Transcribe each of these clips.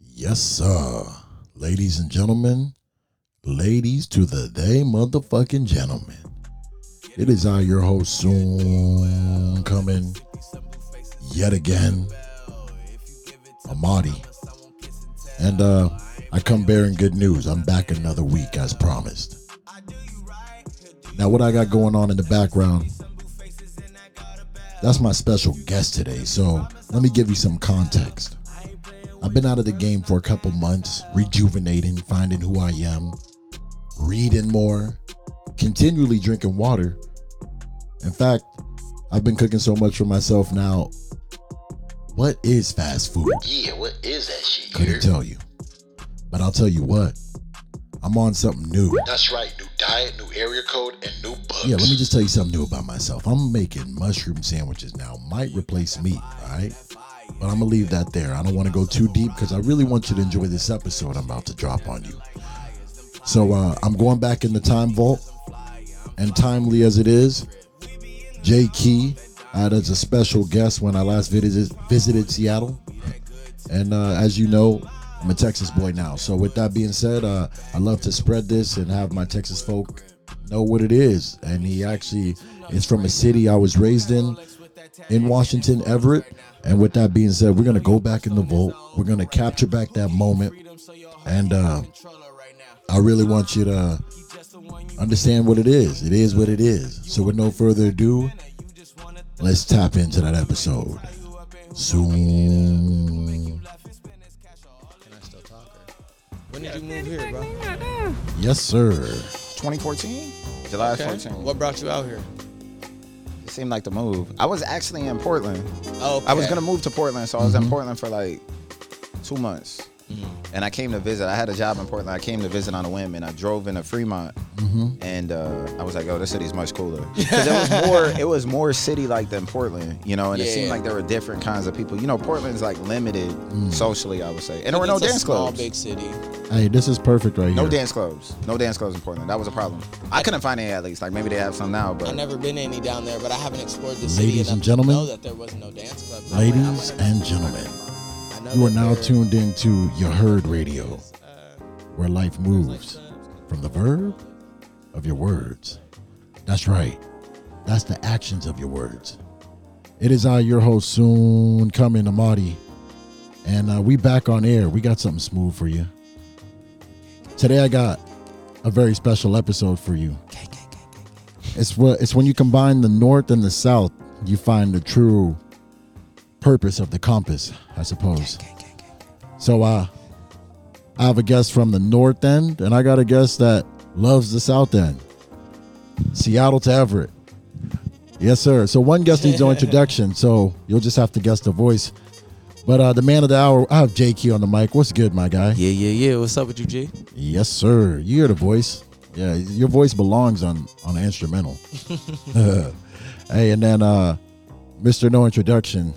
Yes, sir. Ladies and gentlemen, ladies to the day, motherfucking gentlemen. It is I, your host, soon coming yet again, Amadi. And uh, I come bearing good news. I'm back another week as promised. Now, what I got going on in the background, that's my special guest today. So let me give you some context. I've been out of the game for a couple months, rejuvenating, finding who I am, reading more, continually drinking water. In fact, I've been cooking so much for myself now. What is fast food? Yeah, what is that shit? Couldn't tell you. But I'll tell you what, I'm on something new. That's right. New diet, new area code, and new books. Yeah, let me just tell you something new about myself. I'm making mushroom sandwiches now. Might replace meat, all right? But I'm gonna leave that there. I don't want to go too deep because I really want you to enjoy this episode I'm about to drop on you. So uh, I'm going back in the time vault, and timely as it is, Jay Key as a special guest when I last visited visited Seattle, and uh, as you know, I'm a Texas boy now. So with that being said, uh, I love to spread this and have my Texas folk know what it is. And he actually is from a city I was raised in, in Washington, Everett. And with that being said, we're gonna go back in the vault. We're gonna capture back that moment, and uh, I really want you to understand what it is. It is what it is. So with no further ado, let's tap into that episode soon. When did you move here, bro? Yes, sir. 2014, July Okay. 14. What brought you out here? It seemed like the move. I was actually in Portland. Oh, I was gonna move to Portland, so I was Mm-hmm. in Portland for like two months. And I came to visit. I had a job in Portland. I came to visit on a whim, and I drove into Fremont. Mm-hmm. And uh, I was like, "Oh, this city's much cooler." Because it was more, it was more city-like than Portland, you know. And it seemed like there were different kinds of people. You know, Portland's like limited Mm. socially, I would say. And there were no It's a dance small, clubs. big city. Hey, this is perfect right No here. No dance clubs. No dance clubs in Portland. That was a problem. I couldn't find any at least. Like maybe they have some now, but I've never been any down there, but I haven't explored the city Ladies and gentlemen. to know that there was no dance clubs. Ladies and gentlemen, you are now there- tuned into your herd radio, uh, where life moves from the verb of your words. That's right. That's the actions of your words. It is I, your host, soon coming, Amadi. And uh, we back on air. We got something smooth for you. Today I got a very special episode for you. It's what it's when you combine the north and the south, you find the true purpose of the compass, I suppose. So uh I have a guest from the north end, and I got a guest that loves the south end. Seattle to Everett. Yes, sir. So one guest needs no introduction, so you'll just have to guess the voice. But uh the man of the hour, I have JQ on the mic. What's good, my guy? Yeah, yeah, yeah. What's up with you, G? Yes, sir. You hear the voice. Yeah, your voice belongs on on an instrumental. hey, and then uh Mr. No Introduction.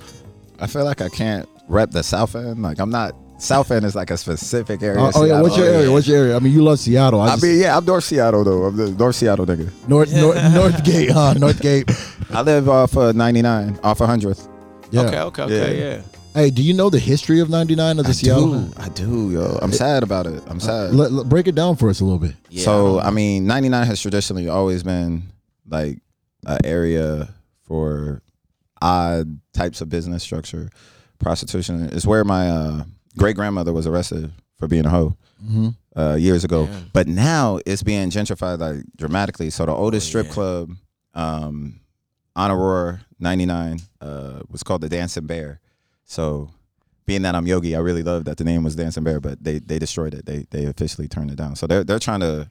I feel like I can't rep the South End. Like I'm not. South End is like a specific area. Oh, oh, yeah, what's your Seattle. area? What's your area? I mean, you love Seattle. I, I just, mean, yeah, I'm North Seattle though. I'm the North Seattle nigga. North, North Gate, huh? North Gate. I live off of 99, off of 100th. Yeah. Okay, okay, okay, Yeah. yeah. Hey, do you know the history of 99 of the I Seattle? do, I do, yo. I'm sad about it. I'm sad. Let- let- break it down for us a little bit. Yeah, so I I mean, 99 has traditionally always been like an area for odd types of business structure. Prostitution is where my uh, great grandmother was arrested for being a hoe hmm uh, years ago. Damn. But now it's being gentrified like dramatically. So the oldest Oh, strip yeah. club um, on Aurora 99 uh, was called the Dancing Bear. So being that I'm Yogi, I really love that the name was Dancing Bear, but they they destroyed it. They they officially turned it down. So they're they're trying to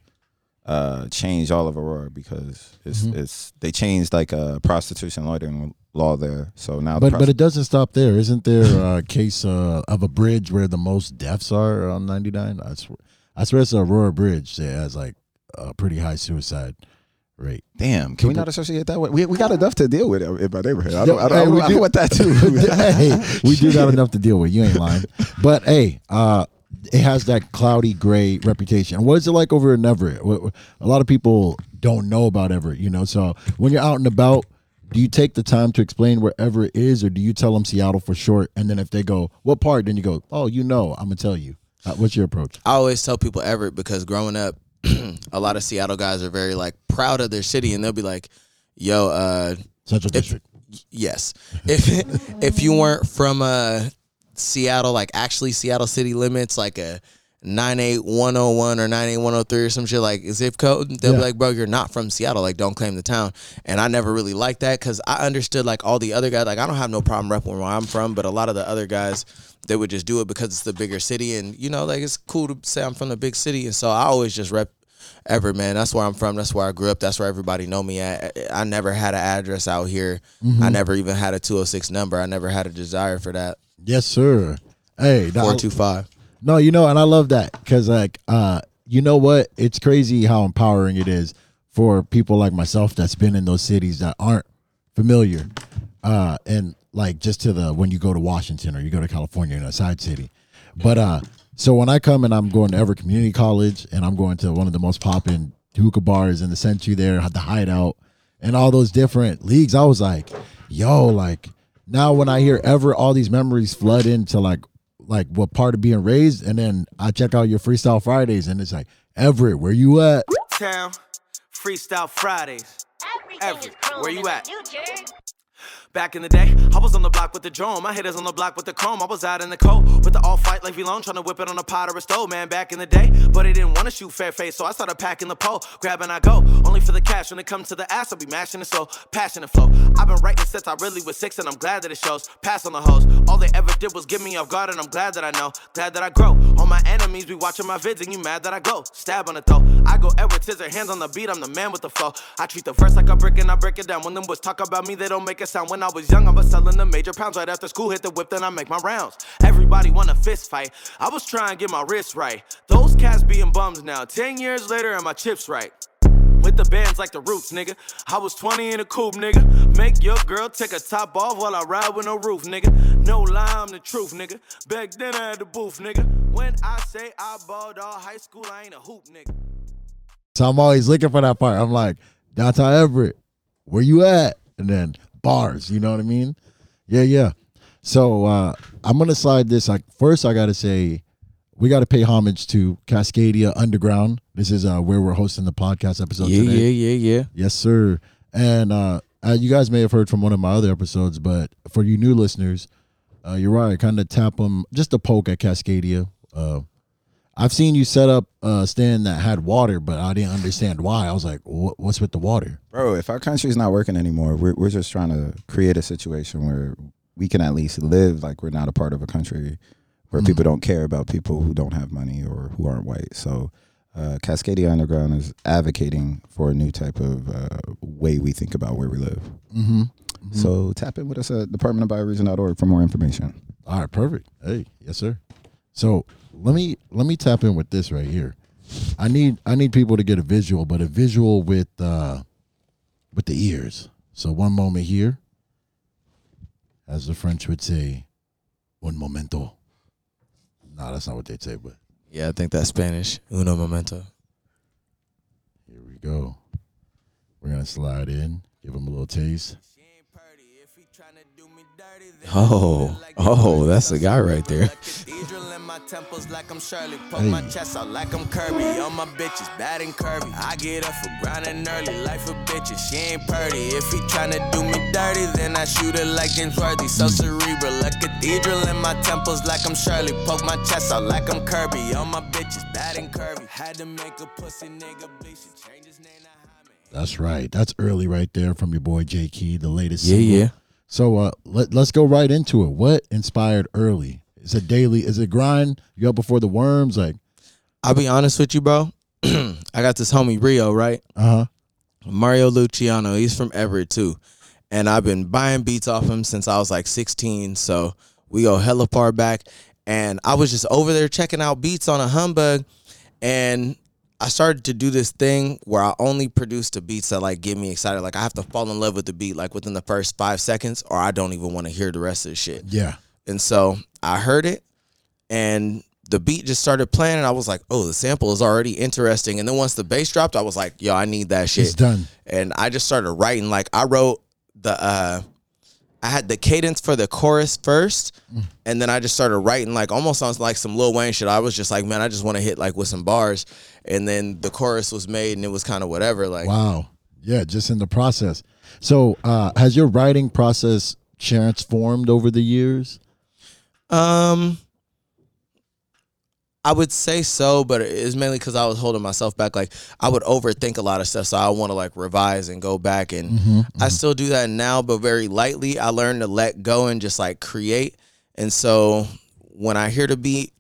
uh, change all of Aurora because it's Mhm. it's they changed like a prostitution loitering law there. So now But but it doesn't stop there. Isn't there a case uh, of a bridge where the most deaths are on 99? I swear, I swear it's Aurora Bridge that has like a pretty high suicide rate. damn, can we not associate that? With, we we got enough to deal with in my neighborhood. I don't I don't, Hey, I don't, we I do- don't want that too. hey, we do got enough to deal with. You ain't lying. But hey, uh, it has that cloudy gray reputation. What is it like over in Everett? What- what- A lot of people don't know about Everett, you know. So when you're out and about, do you take the time to explain wherever it is, or do you tell them Seattle for short? And then if they go, what part? Then you go, oh, you know, I'm gonna tell you. Uh, what's your approach? I always tell people Everett because growing up, a lot of Seattle guys are very like proud of their city, and they'll be like, "Yo, uh, Central District. yes, if if you weren't from uh Seattle, like actually Seattle city limits, like a nine eight one zero one or nine eight one zero three or some shit like zip code, they'll Yeah. be like, "Bro, you're not from Seattle. Like, don't claim the town." And I never really liked that because I understood like all the other guys. Like, I don't have no problem repping where I'm from, but a lot of the other guys. They would just do it because it's the bigger city, and you know, like it's cool to say I'm from the big city, and so I always just rep Everett, man. That's where I'm from. That's where I grew up. That's where everybody know me at. I never had an address out here. Mm-hmm. I never even had a 206 number. I never had a desire for that. Yes, sir. Hey, that- 425. No, you know, and I love that because, like, uh, you know what? It's crazy how empowering it is for people like myself that's been in those cities that aren't familiar, uh, and like just to the when you go to Washington or you go to California in a side city. But uh, so when I come and I'm going to Everett Community College and I'm going to one of the most popping hookah bars in the century there, had the Hideout, and all those different leagues, I was like, yo, like now when I hear ever all these memories flood into like like what part of being raised, and then I check out your Freestyle Fridays, and it's like Everett, where you at? Town, Freestyle Fridays. Everett, where you at? Back in the day, I was on the block with the drone. My hitters on the block with the chrome. I was out in the cold with the all fight like V-Lone, trying to whip it on a pot or a stove, man. Back in the day, but they didn't want to shoot fair face, so I started packing the pole, grabbing I go. Only for the cash. When it comes to the ass, I'll be mashing it slow, passionate flow. I've been writing since I really was six, and I'm glad that it shows. Pass on the hoes. All they ever did was get me off guard, and I'm glad that I know, glad that I grow. All my enemies be watching my vids, and you mad that I go. Stab on the throat. I go Edward Scissor, hands on the beat. I'm the man with the flow. I treat the verse like a brick, and I break it down. When them boys talk about me, they don't make it sound. When I was young, I was selling the major pounds. Right after school, hit the whip, then I make my rounds. Everybody want a fist fight. I was trying to get my wrist right. Those cats being bums now. Ten years later, and my chips right. With the bands like the roots, nigga. I was 20 in a coupe, nigga. Make your girl take a top off while I ride with no roof, nigga. No lie, I'm the truth, nigga. Back then I had the booth, nigga. When I say I balled all high school, I ain't a hoop, nigga. So I'm always looking for that part. I'm like, downtown Everett, where you at? And then bars, you know what I mean? Yeah, yeah. So uh I'm gonna slide this. Like first I gotta say we gotta pay homage to Cascadia Underground. This is uh where we're hosting the podcast episode Yeah, today. yeah, yeah, yeah. Yes, sir. And uh, uh, you guys may have heard from one of my other episodes, but for you new listeners, uh, you're right. Kind of tap them, just a poke at Cascadia. I've seen you set up a stand that had water, but I didn't understand why. I was like, "What's with the water?" Bro, if our country's not working anymore, we're we're just trying to create a situation where we can at least live like we're not a part of a country where people don't care about people who don't have money or who aren't white. So, uh, Cascadia Underground is advocating for a new type of uh, way we think about where we live. Mm-hmm. So tap in with us at departmentofbioregion.org for more information. All right, perfect. Hey, yes, sir. So let me let me tap in with this right here. I need I need people to get a visual, but a visual with uh with the ears. So one moment here, as the French would say, un momento. No, that's not what they'd say, but Yeah, I think that's Spanish. Uno momento. here we go. We're gonna slide in, give them a little taste. Oh, oh, that's the guy right there. My temples like I'm Shirley. Poke my chest out like I'm Kirby. All my bitches bad and curvy. I get up for grinding early. Life bitches, she ain't purty. If he tryna do me dirty, then I shoot her like James Worthy. So cerebral. A cathedral in my temples like I'm Shirley. Poke my chest out like I'm Kirby. All my bitches bad and curvy. Had to make a pussy nigga bleach. it. Change his name. That's right. That's early right there from your boy J Key, the latest. Yeah, single. yeah. So uh, let let's go right into it. What inspired early? Is it daily? Is it grind? You up before the worms? Like, I'll be honest with you, bro. I got this homie Rio, right? uh huh. Mario Luciano. He's from Everett too, and I've been buying beats off him since I was like 16. So we go hella far back, and I was just over there checking out beats on a humbug, and I started to do this thing where I only produce the beats that like get me excited. Like I have to fall in love with the beat like within the first five seconds, or I don't even want to hear the rest of the shit. Yeah. And so I heard it and the beat just started playing and I was like, oh, the sample is already interesting. And then once the bass dropped, I was like, yo, I need that shit. It's done. And I just started writing. Like I wrote the uh I had the cadence for the chorus first, Mm. and then I just started writing like almost on like some Lil Wayne shit. I was just like, man, I just want to hit like with some bars, and then the chorus was made, and it was kind of whatever. Like, Wow. Yeah, just in the process. So, uh, has your writing process transformed over the years? Um, I would say so, but it's mainly because I was holding myself back. Like I would overthink a lot of stuff, so I want to like revise and go back. And mm-hmm, I mm-hmm. still do that now, but very lightly. I learned to let go and just like create. And so when I hear the beat,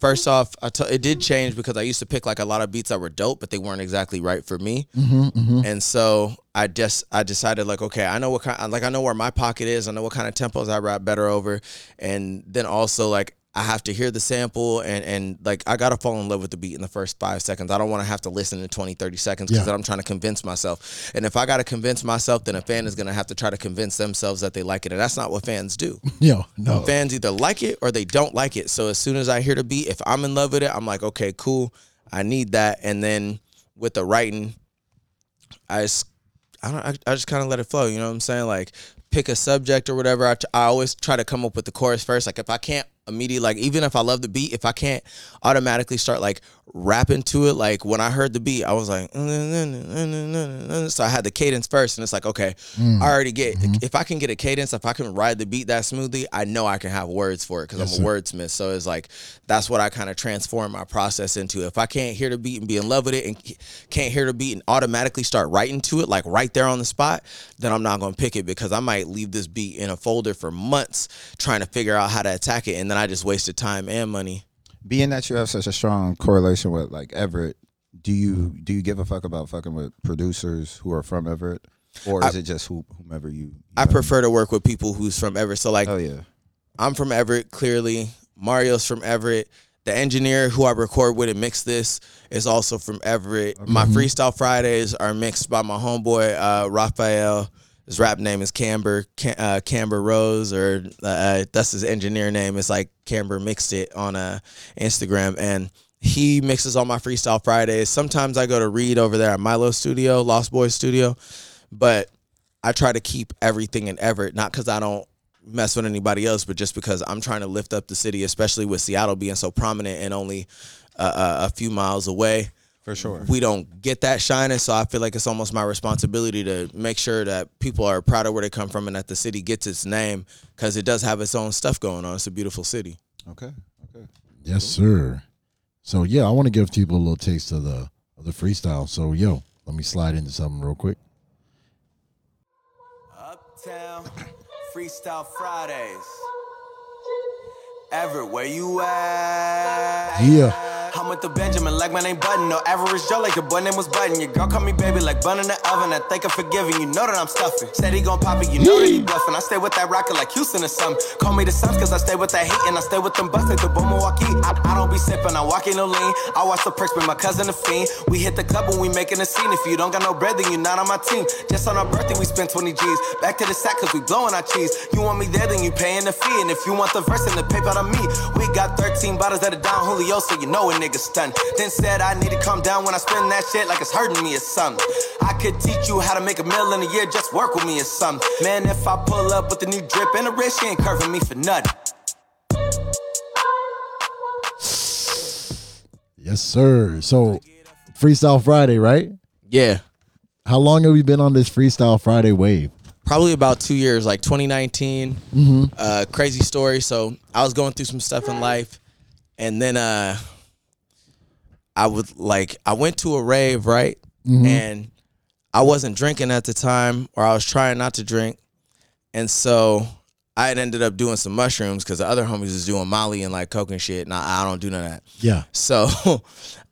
first off, I t- it did change because I used to pick like a lot of beats that were dope, but they weren't exactly right for me. Mm-hmm, and so I just I decided like okay I know what kind like I know where my pocket is I know what kind of tempos I rap better over and then also like I have to hear the sample and and like I gotta fall in love with the beat in the first five seconds I don't want to have to listen to 20 30 seconds because Yeah. I'm trying to convince myself and if I gotta convince myself then a fan is gonna have to try to convince themselves that they like it and that's not what fans do Yo, no. fans either like it or they don't like it. So as soon as I hear the beat, if I'm in love with it, I'm like, okay, cool. I need that. And then with the writing, I just, I don't, I, I just kind of let it flow. You know what I'm saying? Like pick a subject or whatever. I, t- I always try to come up with the chorus first. Like if I can't immediately, like even if I love the beat, if I can't automatically start like rapping to it, like when I heard the beat, I was like, mm, mm, mm, so I had the cadence first, and it's like, okay, I already get. Mm-hmm. If I can get a cadence, if I can ride the beat that smoothly, I know I can have words for it because I'm a wordsmith. So it's like that's what I kind of transform my process into. If I can't hear the beat and be in love with it, and can't hear the beat and automatically start writing to it, like right there on the spot, then I'm not gonna pick it because I might leave this beat in a folder for months trying to figure out how to attack it, and then I just wasted time and money. Being that you have such a strong correlation with like Everett, do you do you give a fuck about fucking with producers who are from Everett, or is it just who, whomever you? you I know? prefer to work with people who's from Everett. So like Oh yeah. I'm from Everett, clearly. Mario's from Everett. The engineer who I record with and mix this is also from Everett. My freestyle Fridays are mixed by my homeboy uh, Raphael. His rap name is Camber Cam- uh, Camber Rose, or uh, that's his engineer name. It's like Camber mixed it on uh, Instagram, and he mixes all my freestyle Fridays. Sometimes I go to Reed over there at Milo Studio, Lost Boys Studio, but I try to keep everything in Everett, not because I don't mess with anybody else, but just because I'm trying to lift up the city, especially with Seattle being so prominent and only uh, uh, a few miles away. For sure. We don't get that shining, so I feel like it's almost my responsibility to make sure that people are proud of where they come from and that the city gets its name because it does have its own stuff going on. It's a beautiful city. Okay. Okay. Yes, sir. So yeah, I want to give people a little taste of the of the freestyle. So yo, let me slide into something real quick. Uptown, Freestyle Fridays. Everett, where you at? Yeah. I'm with the Benjamin, like my name Button. No average Joe, like your boy name was Button. Your girl call me baby, like bun in the oven. I think I'm forgiving, you know that I'm stuffing. Said he gon' pop it, you know that he bluffing. I stay with that rocket like Houston or something. Call me the Suns, cause I stay with that heat, and I stay with them busts like the Milwaukee. I, I don't be sipping, I walk in no lean. I watch the perks with my cousin the fiend. We hit the club when we making a scene. If you don't got no bread, then you not on my team. Just on our birthday, we spent 20 G's. Back to the sack, cause we blowing our cheese. You want me there, then you paying the fee. And if you want the verse, then the paper on me. We got 13 bottles that are Don Julio, so you know a nigga stunned. Then said I need to calm down when I spend that shit like it's hurting me or something. I could teach you how to make a meal in a year, just work with me or something. Man, if I pull up with the new drip and a wrist, she ain't curving me for nothing. Yes, sir. So Freestyle Friday, right? Yeah. How long have you been on this Freestyle Friday wave? probably about two years, like 2019. Uh, crazy story. So I was going through some stuff in life, and then uh, I would like I went to a rave, right? Mm-hmm. And I wasn't drinking at the time, or I was trying not to drink, and so I had ended up doing some mushrooms because the other homies was doing Molly and like coke and shit, and I, I don't do none of that. Yeah. So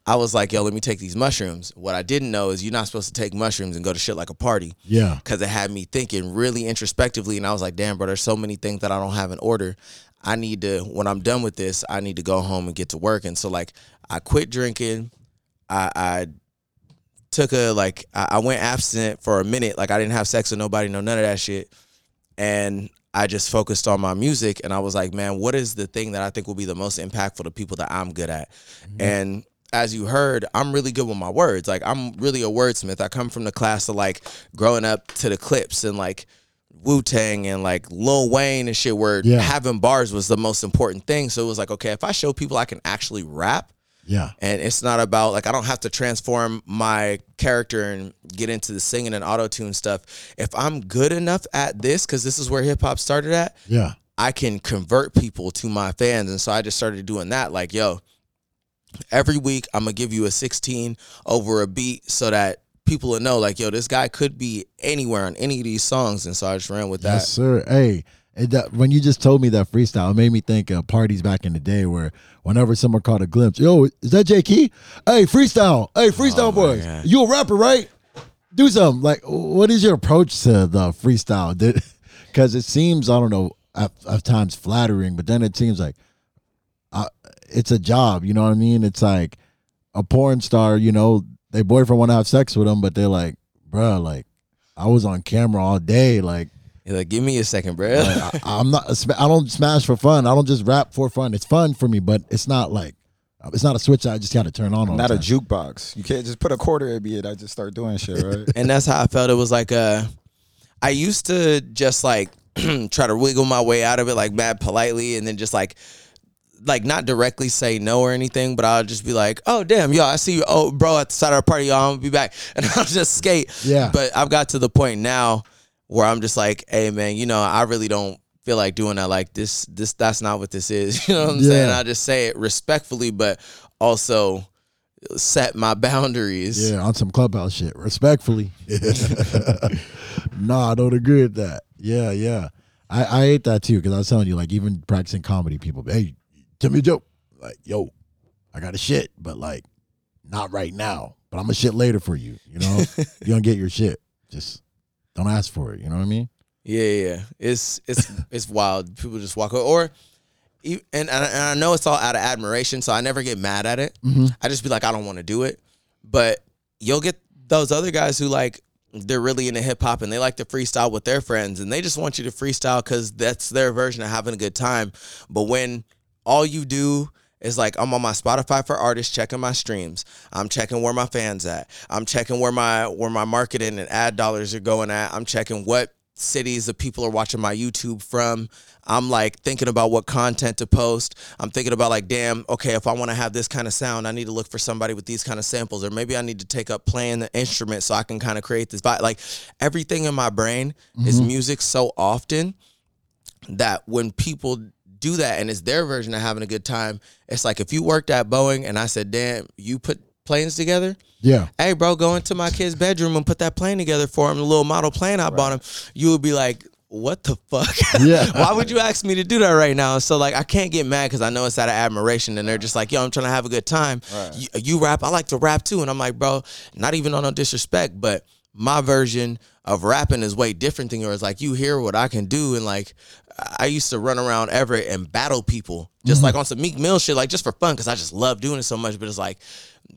I was like, yo, let me take these mushrooms. What I didn't know is you're not supposed to take mushrooms and go to shit like a party Yeah. because it had me thinking really introspectively and i was like damn bro there's so many things that i don't have in order i need to when i'm done with this i need to go home and get to work and so like i quit drinking i i took a like i, I went abstinent for a minute like i didn't have sex with nobody no none of that shit and I just focused on my music and I was like, man, what is the thing that I think will be the most impactful to people that I'm good at? Mm-hmm. And as you heard, I'm really good with my words. Like I'm really a wordsmith. I come from the class of like growing up to the Clipse and like Wu Tang and like Lil Wayne and shit, where Yeah. having bars was the most important thing. So it was like, okay, if I show people I can actually rap, Yeah. and it's not about like I don't have to transform my character and get into the singing and auto tune stuff. If I'm good enough at this, because this is where hip hop started at, Yeah. I can convert people to my fans. And so I just started doing that. Like, yo, every week I'm gonna give you a 16 over a beat so that people will know, like, yo, this guy could be anywhere on any of these songs. And so I just ran with that. Yes, sir. Hey, it, that, when you just told me that freestyle, it made me think of parties back in the day where whenever someone caught a glimpse, yo, is that J Key? Hey, freestyle. Hey, freestyle Oh, boys. God. You a rapper, right? Do something. Like, what is your approach to the freestyle? Because it seems, I don't know, at, at times flattering, but then it seems like uh, it's a job. You know what I mean? It's like a porn star, you know, their boyfriend want to have sex with them, but they're like, bruh, like, I was on camera all day. Like, You're like, give me a second, bro. I, I'm not. I don't smash for fun. I don't just rap for fun. It's fun for me, but it's not like it's not a switch I just got to turn on. all Not the a jukebox. You can't just put a quarter in me and I just start doing shit, right? and that's how I felt. It was like uh I used to just like try to wiggle my way out of it like mad politely and then just like like not directly say no or anything, but I'll just be like, "Oh damn, yo, I see you, oh bro, at the side of the party, y'all, I'm gonna be back," and I'll just skate. Yeah. But I've got to the point now where I'm just like, "Hey man, you know, I really don't feel like doing that. Like this, this, that's not what this is. You know what I'm saying? I just say it respectfully, but also set my boundaries. Yeah, on some clubhouse shit. Respectfully. no, I don't agree with that. Yeah, yeah. I, I hate that too because I was telling you, like, even practicing comedy, people, hey, tell me a joke. Like, yo, I got a shit, but like, not right now. But I'm gonna shit later for you. You know, you don't get your shit. Just don't ask for it. You know what I mean? Yeah, yeah, yeah. It's it's it's wild. People just walk over, or and and I, and I know it's all out of admiration, so I never get mad at it. Mm-hmm. I just be like, I don't want to do it. But you'll get those other guys who like they're really into hip hop and they like to freestyle with their friends, and they just want you to freestyle because that's their version of having a good time. But when all you do is like I'm on my Spotify for artists, checking my streams. I'm checking where my fans at. I'm checking where my where my marketing and ad dollars are going at. I'm checking what cities the people are watching my YouTube from. I'm like thinking about what content to post. I'm thinking about like, damn, okay, if I want to have this kind of sound, I need to look for somebody with these kind of samples, or maybe I need to take up playing the instrument so I can kind of create this vibe. Like everything in my brain is mm-hmm. music so often that when people do that and it's their version of having a good time, it's like if you worked at Boeing and I said, damn, you put planes together. Yeah. Hey, bro, go into my kid's bedroom and put that plane together for him, the little model plane I bought him. You would be like, what the fuck? Yeah. Why would you ask me to do that right now? So like, I can't get mad because I know it's out of admiration, and they're just like, yo, I'm trying to have a good time. You, you rap, I like to rap too, and I'm like, bro, not even on no disrespect, but my version of rapping is way different than yours. Like, you hear what I can do, and like, I used to run around Everett and battle people just mm-hmm. like on some Meek Mill shit, like just for fun, because I just love doing it so much. But it's like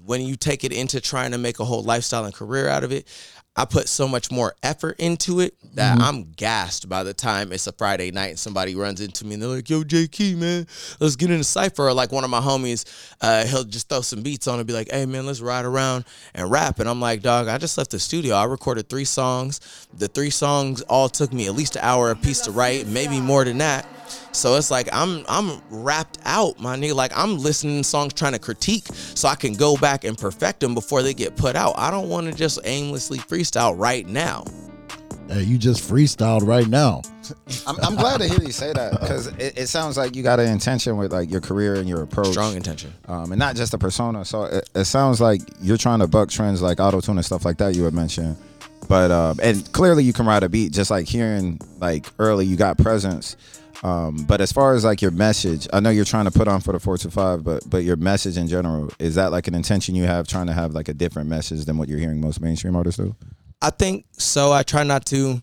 when you take it into trying to make a whole lifestyle and career out of it, I put so much more effort into it that I'm gassed by the time it's a Friday night and somebody runs into me and they're like, "Yo, JK, man, let's get in a cipher." Or like one of my homies, uh, he'll just throw some beats on and be like, "Hey, man, let's ride around and rap." And I'm like, "Dog, I just left the studio. I recorded three songs. The three songs all took me at least an hour a piece to write, maybe more than that." So it's like I'm I'm wrapped out, my nigga. Like I'm listening to songs trying to critique so I can go back and perfect them before they get put out. I don't want to just aimlessly freestyle right now. Hey, you just freestyled right now. I'm, I'm glad to hear you say that because it, it sounds like you got an intention with like your career and your approach. Strong intention. um, and not just a persona. So it, it sounds like you're trying to buck trends like auto tune and stuff like that you had mentioned. But um, and clearly you can ride a beat. Just like hearing like early, you got presence. Um, but as far as like your message, I know you're trying to put on for the four to five, but but your message in general is that like an intention you have trying to have like a different message than what you're hearing most mainstream artists do. I think so. I try not to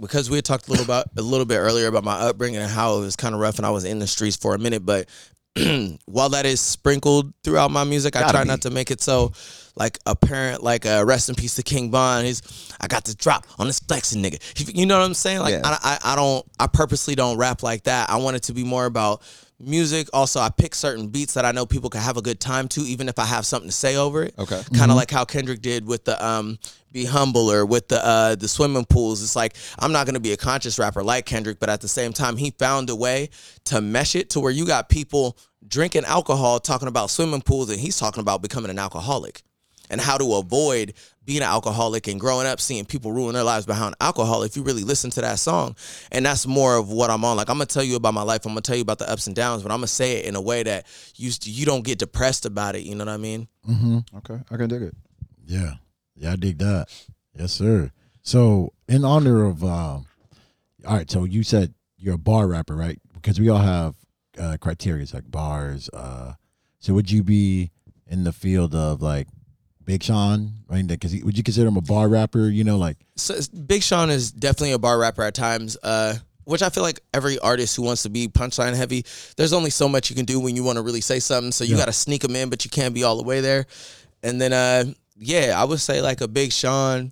because we had talked a little about a little bit earlier about my upbringing and how it was kind of rough and I was in the streets for a minute. But while that is sprinkled throughout my music, I Gotta try be. not to make it so like a parent, Like a rest in peace to King Von. He's I got the drop on this flexing nigga. You know what I'm saying? Like Yeah. I, I I don't I purposely don't rap like that. I want it to be more about music. Also, I pick certain beats that I know people can have a good time to, even if I have something to say over it. Okay. Kind of like how Kendrick did with the um be humble or with the uh the swimming pools it's like i'm not gonna be a conscious rapper like kendrick but at the same time he found a way to mesh it to where you got people drinking alcohol talking about swimming pools and he's talking about becoming an alcoholic and how to avoid being an alcoholic and growing up seeing people ruin their lives behind alcohol if you really listen to that song and that's more of what i'm on like i'm gonna tell you about my life i'm gonna tell you about the ups and downs but i'm gonna say it in a way that you you don't get depressed about it you know what i mean Okay, I can dig it. Yeah. Yeah, I dig that. Yes, sir. So, in honor of, um, all right, so you said you're a bar rapper, right? Because we all have uh, criteria like bars. Uh, so, would you be in the field of like Big Sean, right? Because would you consider him a bar rapper? You know, like, so Big Sean is definitely a bar rapper at times. Uh, which I feel like every artist who wants to be punchline heavy, there's only so much you can do when you want to really say something. So you Yeah. got to sneak them in, but you can't be all the way there. And then, uh, yeah, I would say like a Big Sean,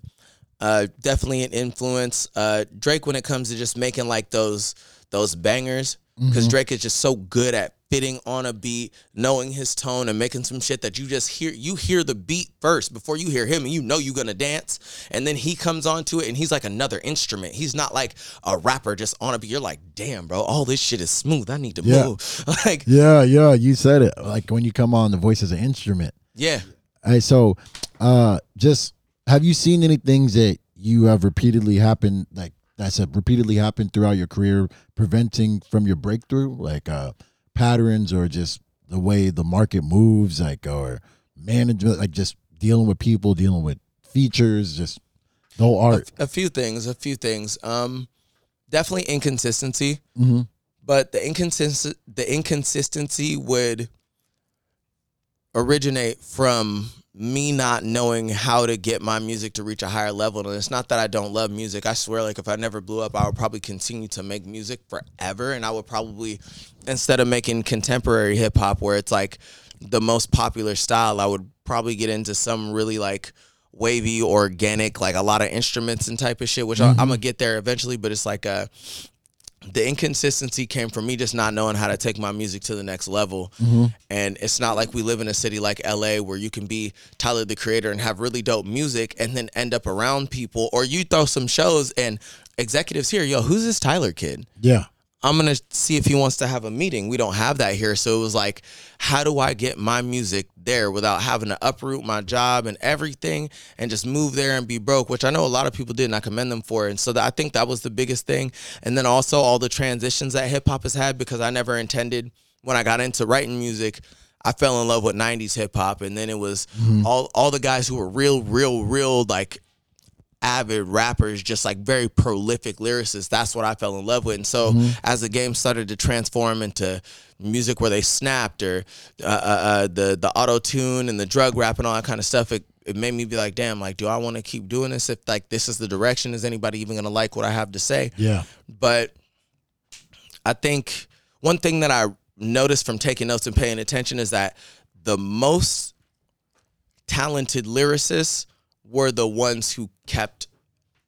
uh, definitely an influence. Uh, Drake when it comes to just making like those those bangers, because Drake is just so good at fitting on a beat, knowing his tone, and making some shit that you just hear. You hear the beat first before you hear him, and you know you're gonna dance. And then he comes onto it, and he's like another instrument. He's not like a rapper just on a beat. You're like, damn, bro, all this shit is smooth. I need to Yeah. move. like, yeah, yeah, you said it. Like when you come on, the voice is an instrument. yeah. Hey, so uh just have you seen any things that you have repeatedly happened like that's have repeatedly happened throughout your career preventing from your breakthrough like uh patterns or just the way the market moves like or management like just dealing with people dealing with features just whole art. a few things a few things. Um definitely inconsistency. Mm-hmm. but the inconsistent the inconsistency would originate from me not knowing how to get my music to reach a higher level. And it's not that I don't love music. I swear like if I never blew up I would probably continue to make music forever. And I would probably instead of making contemporary hip hop where it's like the most popular style I would probably get into some really like wavy organic like a lot of instruments and type of shit which I, I'm gonna get there eventually but it's like uh the inconsistency came from me just not knowing how to take my music to the next level. Mm-hmm. And it's not like we live in a city like LA where you can be Tyler the creator and have really dope music and then end up around people or you throw some shows and executives here, yo, who's this Tyler kid? yeah I'm gonna see if he wants to have a meeting. We don't have that here. So it was like, how do I get my music there without having to uproot my job and everything and just move there and be broke, which I know a lot of people did and I commend them for it. And so that, I think that was the biggest thing. And then also all the transitions that hip hop has had because I never intended when I got into writing music. I fell in love with 90s hip hop and then it was mm-hmm. all all the guys who were real real real like avid rappers, just like very prolific lyricists. That's what I fell in love with. And so as the game started to transform into music where they snapped or uh, uh, uh, the the auto tune and the drug rap and all that kind of stuff, it, it made me be like, damn, like, do I want to keep doing this? If like this is the direction, is anybody even gonna like what I have to say? yeah But I think one thing that I noticed from taking notes and paying attention is that the most talented lyricists were the ones who kept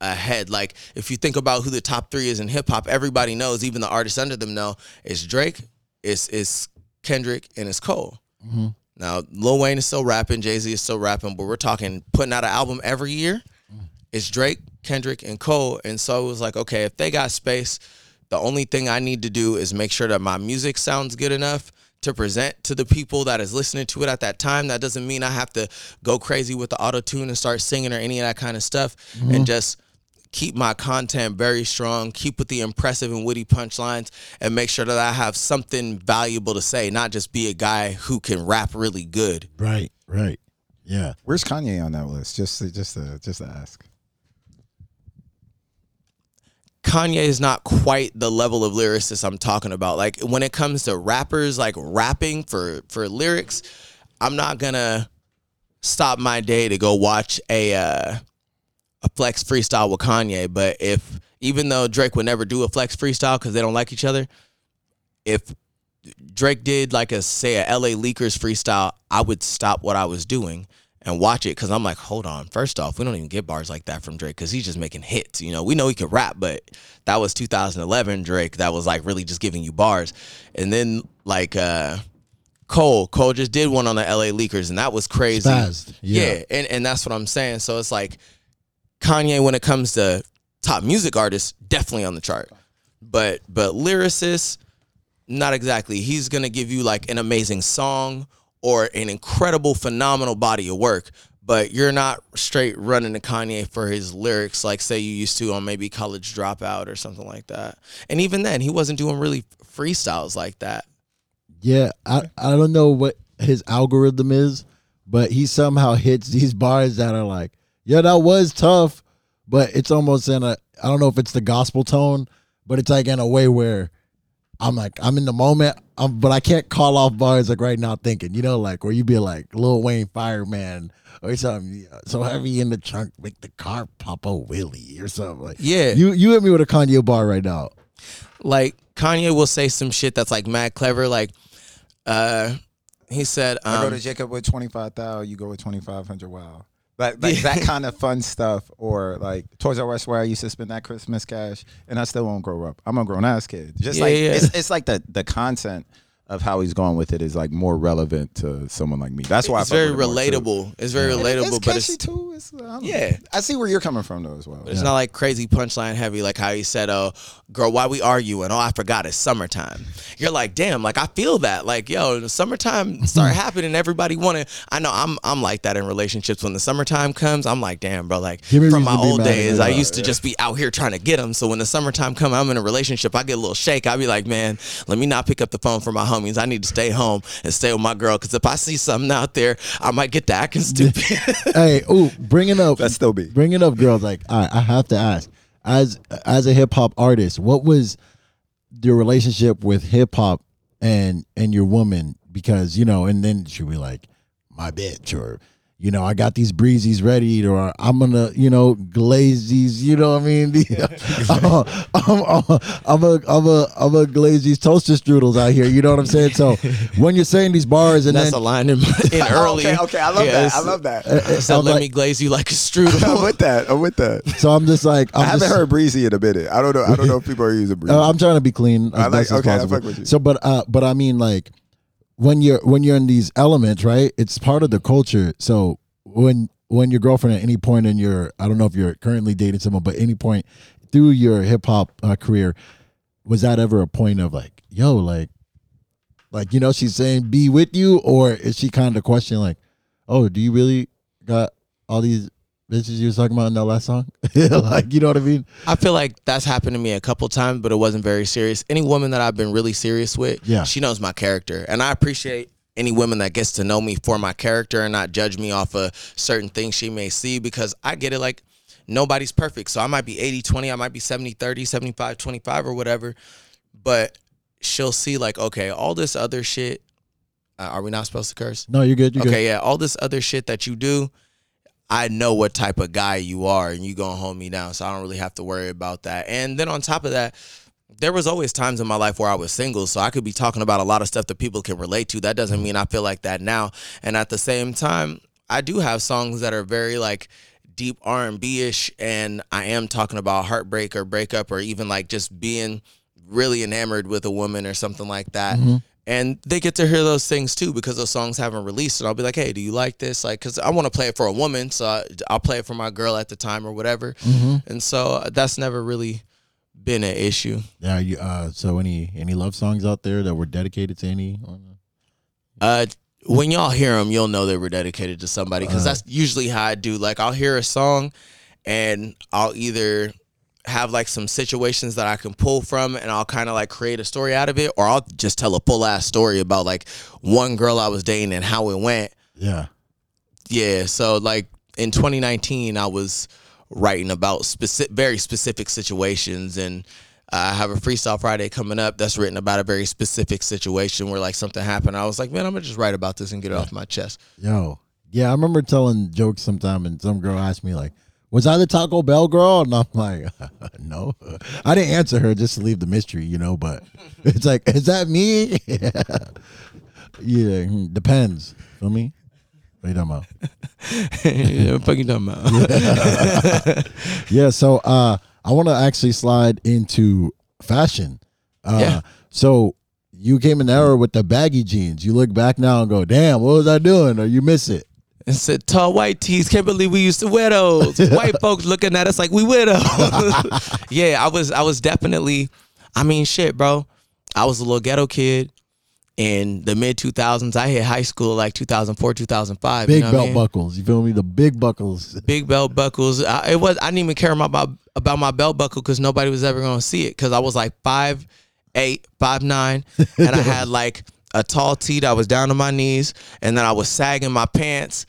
ahead. Like if you think about who the top three is in hip hop, everybody knows, even the artists under them know, it's Drake, it's it's Kendrick, and it's Cole. Mm-hmm. Now Lil Wayne is still rapping, Jay Z is still rapping, but we're talking putting out an album every year. Mm-hmm. It's Drake, Kendrick, and Cole. And so it was like, okay, if they got space, the only thing I need to do is make sure that my music sounds good enough to present to the people that is listening to it at that time. That doesn't mean I have to go crazy with the auto tune and start singing or any of that kind of stuff. And mm-hmm. just keep my content very strong, keep with the impressive and witty punchlines, and make sure that I have something valuable to say, not just be a guy who can rap really good. right right yeah Where's Kanye on that list? Just to, just to, just to ask. Kanye is not quite the level of lyricist I'm talking about. Like when it comes to rappers, like rapping for for lyrics, I'm not gonna stop my day to go watch a uh, a flex freestyle with Kanye. But if even though Drake would never do a flex freestyle because they don't like each other, if Drake did like a say a LA Leakers freestyle, I would stop what I was doing and watch it because I'm like, hold on. First off, we don't even get bars like that from Drake because he's just making hits. You know, we know he can rap, but that was 2011 Drake. That was like really just giving you bars. And then like uh Cole, Cole just did one on the LA Leakers, and that was crazy. Spazzed, yeah. yeah and and that's what I'm saying. So it's like Kanye, when it comes to top music artists, definitely on the chart. But but lyricist, not exactly. He's gonna give you like an amazing song or an incredible, phenomenal body of work. But you're not straight running to Kanye for his lyrics, like say you used to on maybe College Dropout or something like that. And even then, he wasn't doing really freestyles like that. Yeah, I, I don't know what his algorithm is, but he somehow hits these bars that are like, yeah, that was tough, but it's almost in a I don't know if it's the gospel tone, but it's like in a way where I'm like I'm in the moment, um, but I can't call off bars like right now thinking, you know, like where you be like Lil Wayne Fireman or something so heavy in the trunk make the car pop a wheelie or something like. Yeah. you you hit me with a Kanye bar right now. Like Kanye will say some shit that's like mad clever, like uh he said I go to um, Jacob with twenty five thousand. You go with twenty five hundred. Wow. Like, like that kind of fun stuff, or like Toys R Us where I used to spend that Christmas cash, and I still won't grow up. I'm a grown ass kid. Just Yeah, like yeah. it's, it's like the the content of how he's going with it is like more relevant to someone like me. That's why it's I very relatable. It's very And relatable, it's but it's too. It's, I don't know. Yeah. I see where you're coming from though as well. It's not like crazy punchline heavy, like how he said, "Oh, girl, why we arguing? Oh, I forgot it's summertime." You're like, damn, like I feel that. Like, yo, the summertime start happening. Everybody want to. I know I'm I'm like that in relationships. When the summertime comes, I'm like, damn, bro. Like from my old days. I used to just be out here trying to get them. So when the summertime come, I'm in a relationship. I get a little shake. I be like, man, let me not pick up the phone for my homies. I need to stay home and stay with my girl. Because if I see something out there, I might get to acting stupid. hey, ooh, bringing up That's still me. Bringing up girls, like all right, I have to ask, as as a hip hop artist, what was your relationship with hip hop and and your woman? Because you know, and then she'll be like, my bitch, or you know, I got these breezies ready, or I'm gonna, you know, glaze these. You know what I mean? I'm, I'm, I'm a I'm a I'm a glaze these toaster strudels out here. You know what I'm saying? So when you're saying these bars and That's then a line in, in early. okay, okay, I love Yeah, that. I love that. So I'm let like- me glaze you like a strudel. I'm with that. I'm with that. so I'm just like I'm I haven't just, heard breezy in a minute. I don't know. I don't know if people are using breezy. Uh, I'm trying to be clean. As I like- best as okay, I fuck with you. So, but uh, but I mean, like when you're when you're in these elements, right? It's part of the culture. So when when your girlfriend at any point in your, I don't know if you're currently dating someone, but any point through your hip hop uh, career, was that ever a point of like, yo, like, like you know, she's saying be with you, or is she kind of questioning like, oh, do you really got all these bitches you was talking about in that last song? like, you know what I mean? I feel like that's happened to me a couple times, but it wasn't very serious. Any woman that I've been really serious with, Yeah. she knows my character, and I appreciate any woman that gets to know me for my character and not judge me off of certain things she may see because I get it like nobody's perfect. So I might be 80-20, I might be 70-30, 75-25 or whatever, but she'll see like, okay, all this other shit. Uh, are we not supposed to curse? No, you're good. You're good. okay, yeah, all this other shit that you do, I know what type of guy you are, and you gonna hold me down, so I don't really have to worry about that. And then on top of that, there was always times in my life where I was single, so I could be talking about a lot of stuff that people can relate to. That doesn't mean I feel like that now. And at the same time, I do have songs that are very like deep R and B ish, and I am talking about heartbreak or breakup or even like just being really enamored with a woman or something like that. Mm-hmm. And they get to hear those things too because those songs haven't released. And I'll be like, hey, do you like this? Like, because I want to play it for a woman. So I, I'll play it for my girl at the time or whatever. And so uh, that's never really been an issue. Yeah. You, uh, so any any love songs out there that were dedicated to any? Uh, when y'all hear them, you'll know they were dedicated to somebody because that's usually how I do. Like, I'll hear a song and I'll either have like some situations that I can pull from and I'll kind of like create a story out of it, or I'll just tell a full ass story about like one girl I was dating and how it went. Yeah. Yeah, so like in 2019, I was writing about specific, very specific situations, and I have a freestyle Friday coming up that's written about a very specific situation where like something happened. I was like, man, I'm gonna just write about this and get it off my chest. Yo. Yeah. I remember telling jokes sometime, and some girl asked me like, "Was I the Taco Bell girl?" And I'm like, "No." I didn't answer her just to leave the mystery, you know. But it's like, is that me? yeah. hmm, Depends. Feel me? What are you talking about? yeah, what fuck you talking about? Yeah, so uh I want to actually slide into fashion. Uh Yeah. so you came in the era with the baggy jeans. You look back now and go, "Damn, what was I doing?" or you miss it. And said, "Tall white tees. Can't believe we used to wear those." white folks looking at us like we widow. yeah, I was. I was definitely. I mean, shit, bro. I was a little ghetto kid in the mid 2000s. I hit high school like 2004, 2005. Big you know what I belt mean? buckles. You feel me? The big buckles. big belt buckles. I, it was I didn't even care about about my belt buckle because nobody was ever gonna see it because I was like five eight, five nine, and I had like a tall tee that was down to my knees, and then I was sagging my pants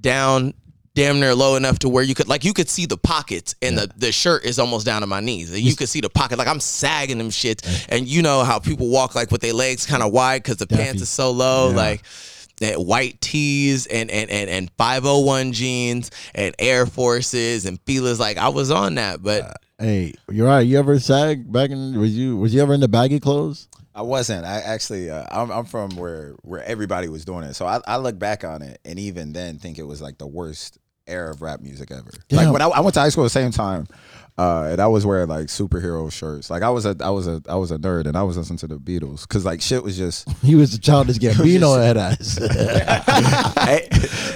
down damn near low enough to where you could like you could see the pockets and the, the shirt is almost down to my knees and you could see the pocket like I'm sagging them shits and you know how people walk like with their legs kind of wide because the pants Daffy. is so low Yeah. like that white tees and and and and 501 jeans and Air Forces and feelers like I was on that but uh, Hey, you're right. You ever sag back in? Was you was you ever into baggy clothes? I wasn't. I actually, uh, I'm, I'm from where where everybody was doing it. So I, I look back on it, and even then, think it was like the worst era of rap music ever. Damn. Like when I, I went to high school at the same time, uh, and I was wearing like superhero shirts. Like I was a I was a I was a nerd, and I was listening to the Beatles because like shit was just. He was a childish Gambino head ass. hey,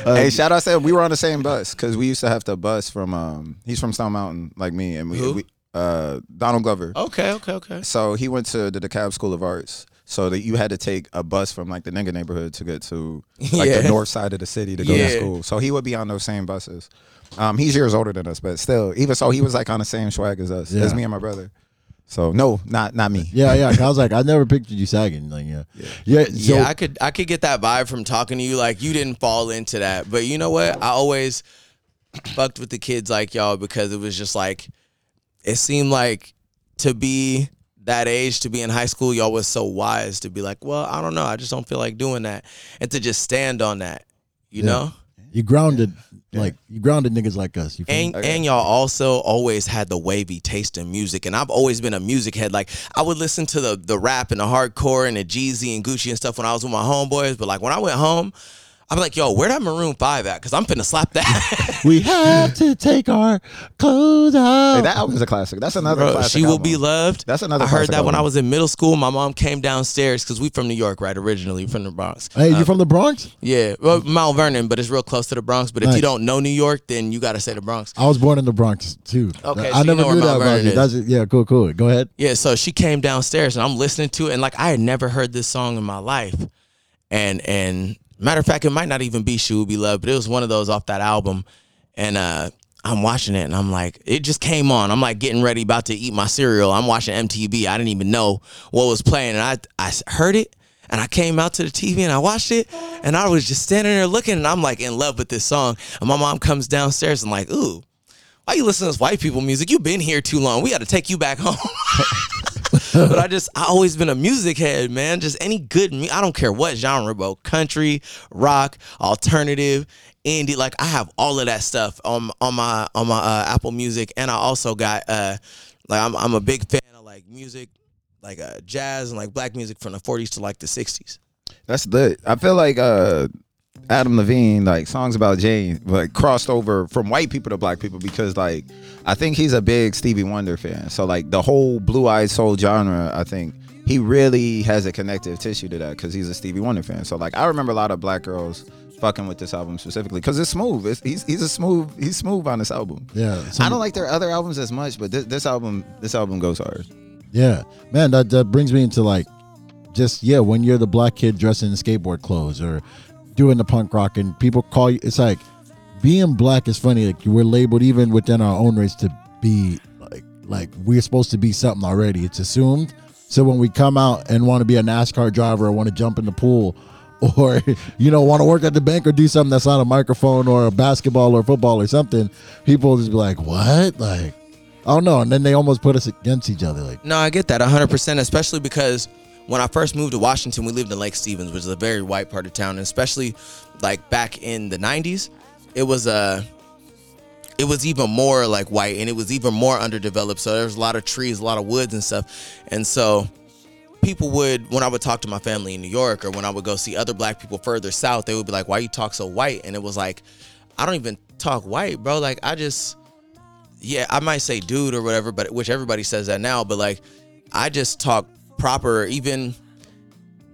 hey, shout out! Said we were on the same bus because we used to have to bus from. um He's from Stone Mountain, like me, and we, Who? we uh Donald Glover. okay okay okay So he went to the DeKalb School of Arts. So that you had to take a bus from like the nigga neighborhood to get to like Yeah. the north side of the city to go Yeah. to school. So he would be on those same buses. Um, he's years older than us, but still, even so, he was like on the same swag as us, Yeah. as me and my brother. So no, not not me. yeah, yeah. I was like, I never pictured you sagging. Like, yeah, yeah. so, yeah, I could I could get that vibe from talking to you. Like you didn't fall into that, but you know what? I always fucked with the kids like y'all because it was just like it seemed like to be that age to be in high school, y'all was so wise to be like, well, I don't know, I just don't feel like doing that, and to just stand on that, you Yeah. know. you grounded, like you grounded niggas like us. You feel me? And and y'all also always had the wavy taste in music, and I've always been a music head. Like I would listen to the the rap and the hardcore and the Jeezy and Gucci and stuff when I was with my homeboys. But like when I went home, I'm like, yo, where that Maroon Five at? Because I'm finna slap that. we have to take our clothes off. Hey, that album is a classic. That's another. Bro, classic she will album. be loved. That's another I heard classic that when I was in middle school. My mom came downstairs because we from New York, right? Originally from the Bronx. hey, you uh, from the Bronx? Yeah, well, Mount Vernon, but it's real close to the Bronx. But if you don't know New York, then you got to say the Bronx. I was born in the Bronx too. Okay, I so you never know knew that Mount about Vernon you. is. That's it. yeah, cool, cool. Go ahead. Yeah, so she came downstairs and I'm listening to it and like I had never heard this song in my life. And and matter of fact, it might not even be She Will Be Loved, but it was one of those off that album. And uh I'm watching it and I'm like, it just came on. I'm like getting ready, about to eat my cereal. I'm watching MTV. I didn't even know what was playing. And I I heard it and I came out to the TV and I watched it and I was just standing there looking and I'm like in love with this song. And my mom comes downstairs and like, ooh, why you listening to this white people music? You've been here too long. We got to take you back home. but I just I always been a music head, man. Just any good. I don't care what genre, bro. Country, rock, alternative, indie. Like I have all of that stuff on on my on my uh, Apple Music, and I also got uh like I'm I'm a big fan of like music, like uh jazz and like black music from the 40s to like the 60s. That's lit. I feel like uh, Adam Levine, like songs about Jane, like crossed over from white people to black people because like I think he's a big Stevie Wonder fan. So like the whole Blue Eyed Soul genre, I think he really has a connective tissue to that because he's a Stevie Wonder fan. So like I remember a lot of black girls fucking with this album specifically because it's smooth. It's, he's he's a smooth he's smooth on this album. Yeah, I don't like their other albums as much, but this, this album this album goes hard. Yeah, man, that, that brings me into like, just yeah, when you're the black kid dressed in skateboard clothes or doing the punk rock, and people call you, it's like being black is funny. Like we're labeled even within our own race to be like like we're supposed to be something already. It's assumed. So when we come out and want to be a NASCAR driver or want to jump in the pool. Or you know, want to work at the bank or do something that's not a microphone or a basketball or football or something. People just be like, "What?" Like, I don't know. And then they almost put us against each other. Like, No, I get that 100%, especially because when I first moved to Washington, we lived in Lake Stevens, which is a very white part of town, and especially like back in the 90s, it was uh it was even more like white and it was even more underdeveloped. So there was a lot of trees, a lot of woods and stuff. And so people would when I would talk to my family in New York or when I would go see other black people further south, they would be like, "Why you talk so white?" And it was like, I don't even talk white, bro. Like I just yeah, I might say dude or whatever, but which everybody says that now, but like I just talk proper even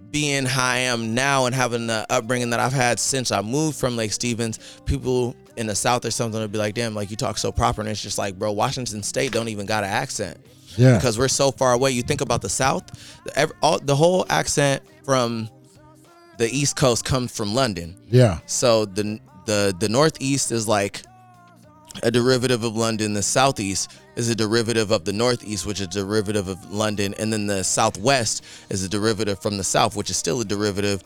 being how I am now and having the upbringing that I've had since I moved from Lake Stevens, people in the South or something would be like, "Damn, like you talk so proper," and it's just like, bro, Washington State don't even got an accent Yeah. because we're so far away. You think about the South, the, ev- all, the whole accent from the East Coast comes from London. yeah. So the the the Northeast is like a derivative of London. The Southeast is a derivative of the Northeast, which is a derivative of London, and then the Southwest is a derivative from the South, which is still a derivative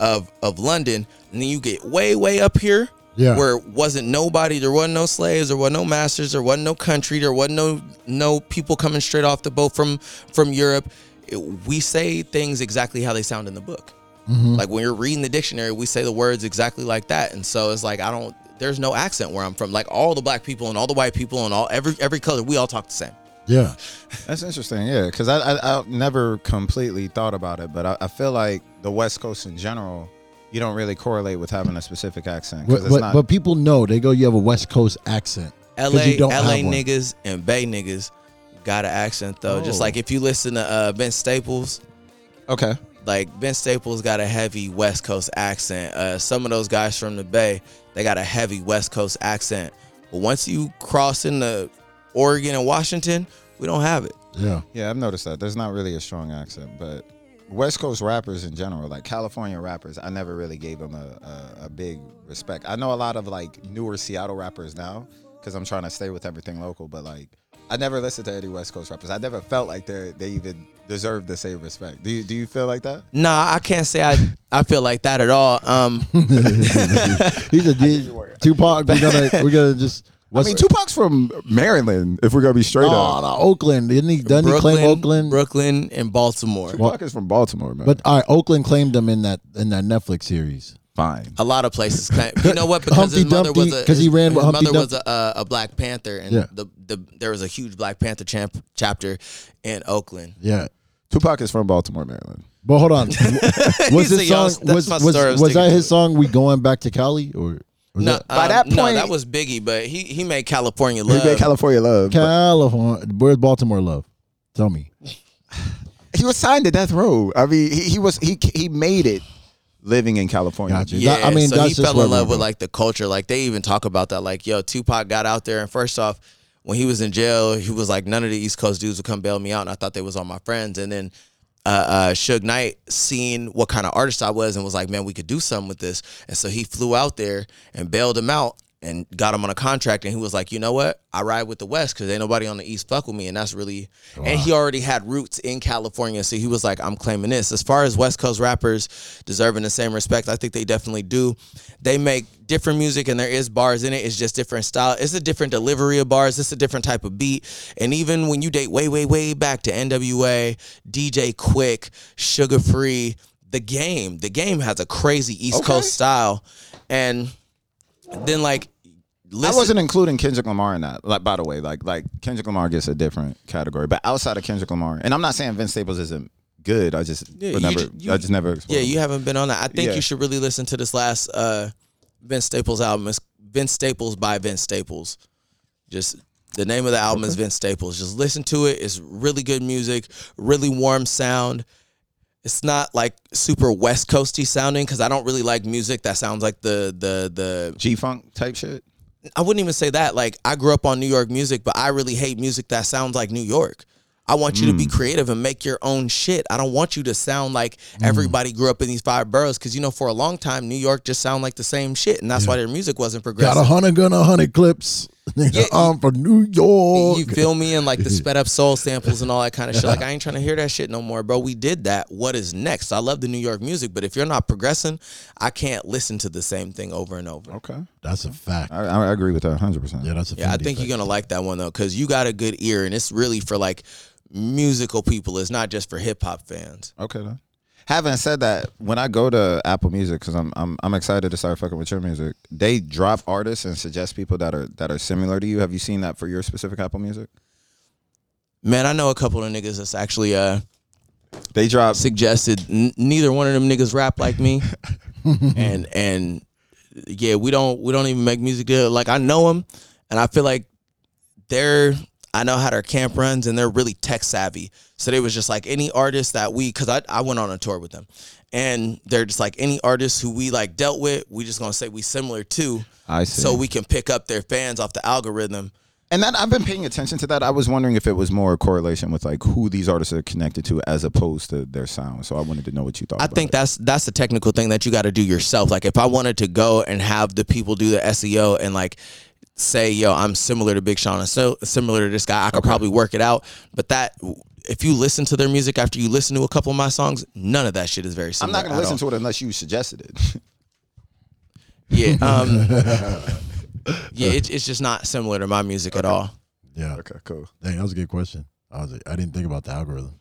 of of London. And then you get way way up here. Yeah. Where wasn't nobody, there wasn't no slaves, there wasn't no masters, there wasn't no country, there wasn't no no people coming straight off the boat from from Europe. It- we say things exactly how they sound in the book. Mm-hmm. Like when you're reading the dictionary, we say the words exactly like that, and so it's like I don't. There's no accent where I'm from. Like all the black people and all the white people and all every every color, we all talk the same. Yeah. That's interesting, yeah, because I, I I never completely thought about it, but I, I feel like the West Coast in general, you don't really correlate with having a specific accent. But, it's but, not, but people know they go. You have a West Coast accent. LA LA niggas and Bay niggas got an accent though. Just Oh. like if you listen to uh, Vince Staples, okay, like Vince Staples got a heavy West Coast accent. Uh, some of those guys from the Bay, they got a heavy West Coast accent. But once you cross into Oregon and Washington, we don't have it. Yeah. yeah, I've noticed that. There's not really a strong accent, but West Coast rappers in general, like California rappers, I never really gave them a, a, a big respect. I know a lot of like newer Seattle rappers now because I'm trying to stay with everything local, but like I never listened to any West Coast rappers. I never felt like they they even deserved the same respect. Do you do you feel like that? Nah, I can't say I I feel like that at all. Um, He's a D- Tupac. We're gonna we're gonna just. I mean, Tupac's from Maryland. If we're gonna be straight Oh, up, no, Oakland. Didn't he? Doesn't he claim Oakland? Brooklyn, and Baltimore. Tupac is from Baltimore, man. But all right, Oakland claimed him in that in that Netflix series. Fine. A lot of places. You know what? Because Humpty his mother was Dumpty, a 'cause he ran with his Humpty mother was a, a, a Black Panther, and Yeah. the, the there was a huge Black Panther champ, chapter in Oakland. Yeah. Tupac is from Baltimore, Maryland. But hold on. was said, this "Yo, song that's was my was, story, I'm was that to his song? We going back to Cali or was No, that By um, that no, point- that was Biggie, but he he made California He love. made California love. but California? Where's Baltimore love? Tell me. He was signed to Death Row. I mean, he, he was he he made it living in California. Gotcha. Yeah, That- I mean, so that's he fell in love with like the culture. Like they even talk about that. Like, yo, Tupac got out there, and first off, when he was in jail, he was like, none of the East Coast dudes would come bail me out, and I thought they was all my friends. And then uh, uh, Suge Knight seen what kind of artist I was, and was like, man, we could do something with this. And so he flew out there and bailed him out. And got him on a contract, and he was like, "You know what? I ride with the West because ain't nobody on the East fuck with me." And that's really, and he already had roots in California, so he was like, "I'm claiming this." As far as West Coast rappers deserving the same respect, I think they definitely do. They make different music, and there is bars in it. It's just different style. It's a different delivery of bars. It's a different type of beat. And even when you date way, way, way back to NWA, DJ Quik, Suga Free, the game, the game has a crazy East Okay. Coast style, and then like. Listen, I wasn't including Kendrick Lamar in that. Like, by the way, like like Kendrick Lamar gets a different category, but outside of Kendrick Lamar, and I'm not saying Vince Staples isn't good. I just Yeah, you never, you- I just never. explored Yeah, you haven't been on that. I think Yeah. you should really listen to this last uh Vince Staples album. It's Vince Staples by Vince Staples. Just the name of the album is Vince Staples. Just listen to it. It's really good music, really warm sound. It's not like super West Coasty sounding because I don't really like music that sounds like the the the G Funk type shit. I wouldn't even say that. Like I grew up on New York music, but I really hate music that sounds like New York. I want you to be mm. creative and make your own shit. I don't want you to sound like mm. everybody grew up in these five boroughs because you know for a long time New York just sounded like the same shit, and that's why their music wasn't progressive. Got a hundred gun, a hundred clips. Yeah, I'm from New York. You feel me? And like the sped up soul samples and all that kind of shit. Like I ain't trying to hear that shit no more, bro. We did that. What is next? I love the New York music, but if you're not progressing, I can't listen to the same thing over and over. Okay, That's a fact. I, I agree with that 100. percent Yeah, that's a. Yeah, I think fact. you're gonna like that one though, because you got a good ear, and it's really for like musical people. It's not just for hip hop fans. Okay then. Having said that, when I go to Apple Music, because I'm, I'm I'm excited to start fucking with your music, they drop artists and suggest people that are that are similar to you. Have you seen that for your specific Apple Music? Man, I know a couple of niggas that's actually uh They drop suggested n- neither one of them niggas rap like me, and and yeah, we don't we don't even make music. Like I know them, and I feel like they're I know how their camp runs, and they're really tech savvy. So they was just like any artist that we, because I I went on a tour with them, and they're just like any artists who we like dealt with. We just gonna say we similar to, I see. so we can pick up their fans off the algorithm. And that I've been paying attention to that. I was wondering if it was more a correlation with like who these artists are connected to as opposed to their sound. So I wanted to know what you thought. I think it. that's that's the technical thing that you got to do yourself. Like if I wanted to go and have the people do the SEO and like say, yo, I'm similar to Big Sean and so similar to this guy, I could probably work it out. But that if you listen to their music after you listen to a couple of my songs, none of that shit is very similar. I'm not going to listen all. to it unless you suggested it. Yeah, um, yeah, it, it's just not similar to my music at all. Yeah. okay, cool. Dang, that was a good question. I was I didn't think about the algorithm.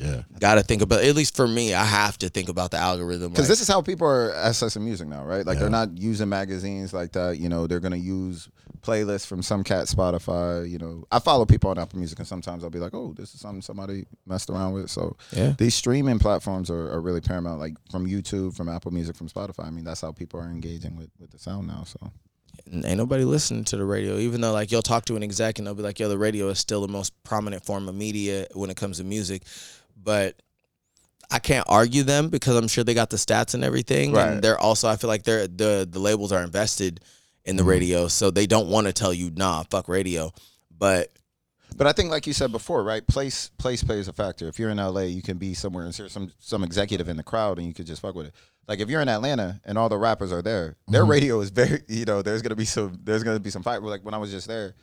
Yeah. Got to think about at least for me, I have to think about the algorithm. Because like- this is how people are accessing music now, right? Like Yeah. they're not using magazines like that. You know, they're gonna use playlists from some cat Spotify. You know, I follow people on Apple Music, and sometimes I'll be like, "Oh, this is something somebody messed around with." So Yeah. these streaming platforms are, are really paramount. Like from YouTube, from Apple Music, from Spotify. I mean, that's how people are engaging with with the sound now. So ain't nobody listening to the radio. Even though like you'll talk to an exec and they'll be like, "Yo, the radio is still the most prominent form of media when it comes to music," but I can't argue them because I'm sure they got the stats and everything, Right. and they're also I feel like they're the the labels are invested in the mm-hmm. radio, so they don't want to tell you, "Nah, fuck radio," but But I think, like you said before, right? Place place plays a factor. If you're in LA, you can be somewhere and there's some some executive in the crowd, and you could just fuck with it. Like if you're in Atlanta and all the rappers are there, their mm-hmm. radio is very, you know, there's gonna be some there's gonna be some fight. Like when I was just there,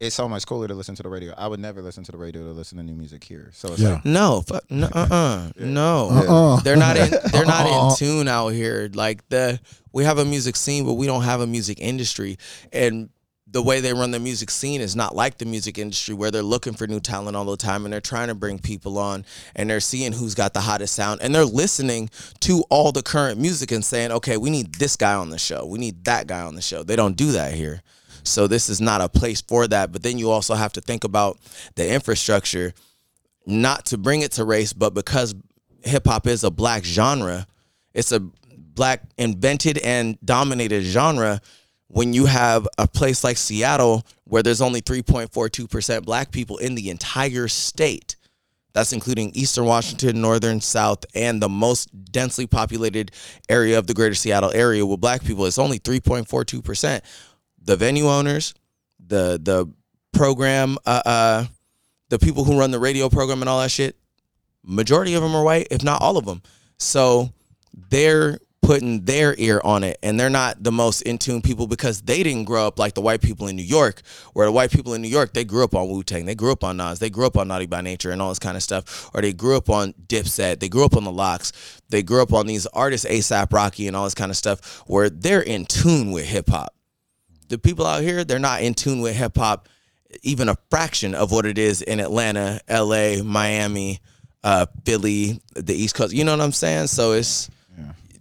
it's so much cooler to listen to the radio. I would never listen to the radio to listen to new music here. So it's Yeah. like, no, fuck, no, uh, uh no. Uh-uh. They're not in. They're not Uh-uh. in tune out here. Like the we have a music scene, but we don't have a music industry. And the way they run the music scene is not like the music industry, where they're looking for new talent all the time and they're trying to bring people on and they're seeing who's got the hottest sound and they're listening to all the current music and saying, okay, we need this guy on the show, we need that guy on the show. They don't do that here. So this is not a place for that. But then you also have to think about the infrastructure not to bring it to race, but because hip hop is a black genre, it's a black invented and dominated genre. When you have a place like Seattle where there's only 3.42% black people in the entire state, that's including Eastern Washington, Northern, South, and the most densely populated area of the greater Seattle area with black people, it's only 3.42%. The venue owners, the the program, uh, uh, the people who run the radio program and all that shit, majority of them are white, if not all of them. So they're putting their ear on it and they're not the most in tune people because they didn't grow up like the white people in New York, where the white people in New York, they grew up on Wu Tang, they grew up on Nas, they grew up on Naughty by Nature and all this kind of stuff, or they grew up on Dipset, they grew up on the LOX, they grew up on these artists, ASAP Rocky and all this kind of stuff, where they're in tune with hip hop. The people out here, they're not in tune with hip hop even a fraction of what it is in Atlanta, LA, Miami, uh, Philly, the East Coast. You know what I'm saying? So it's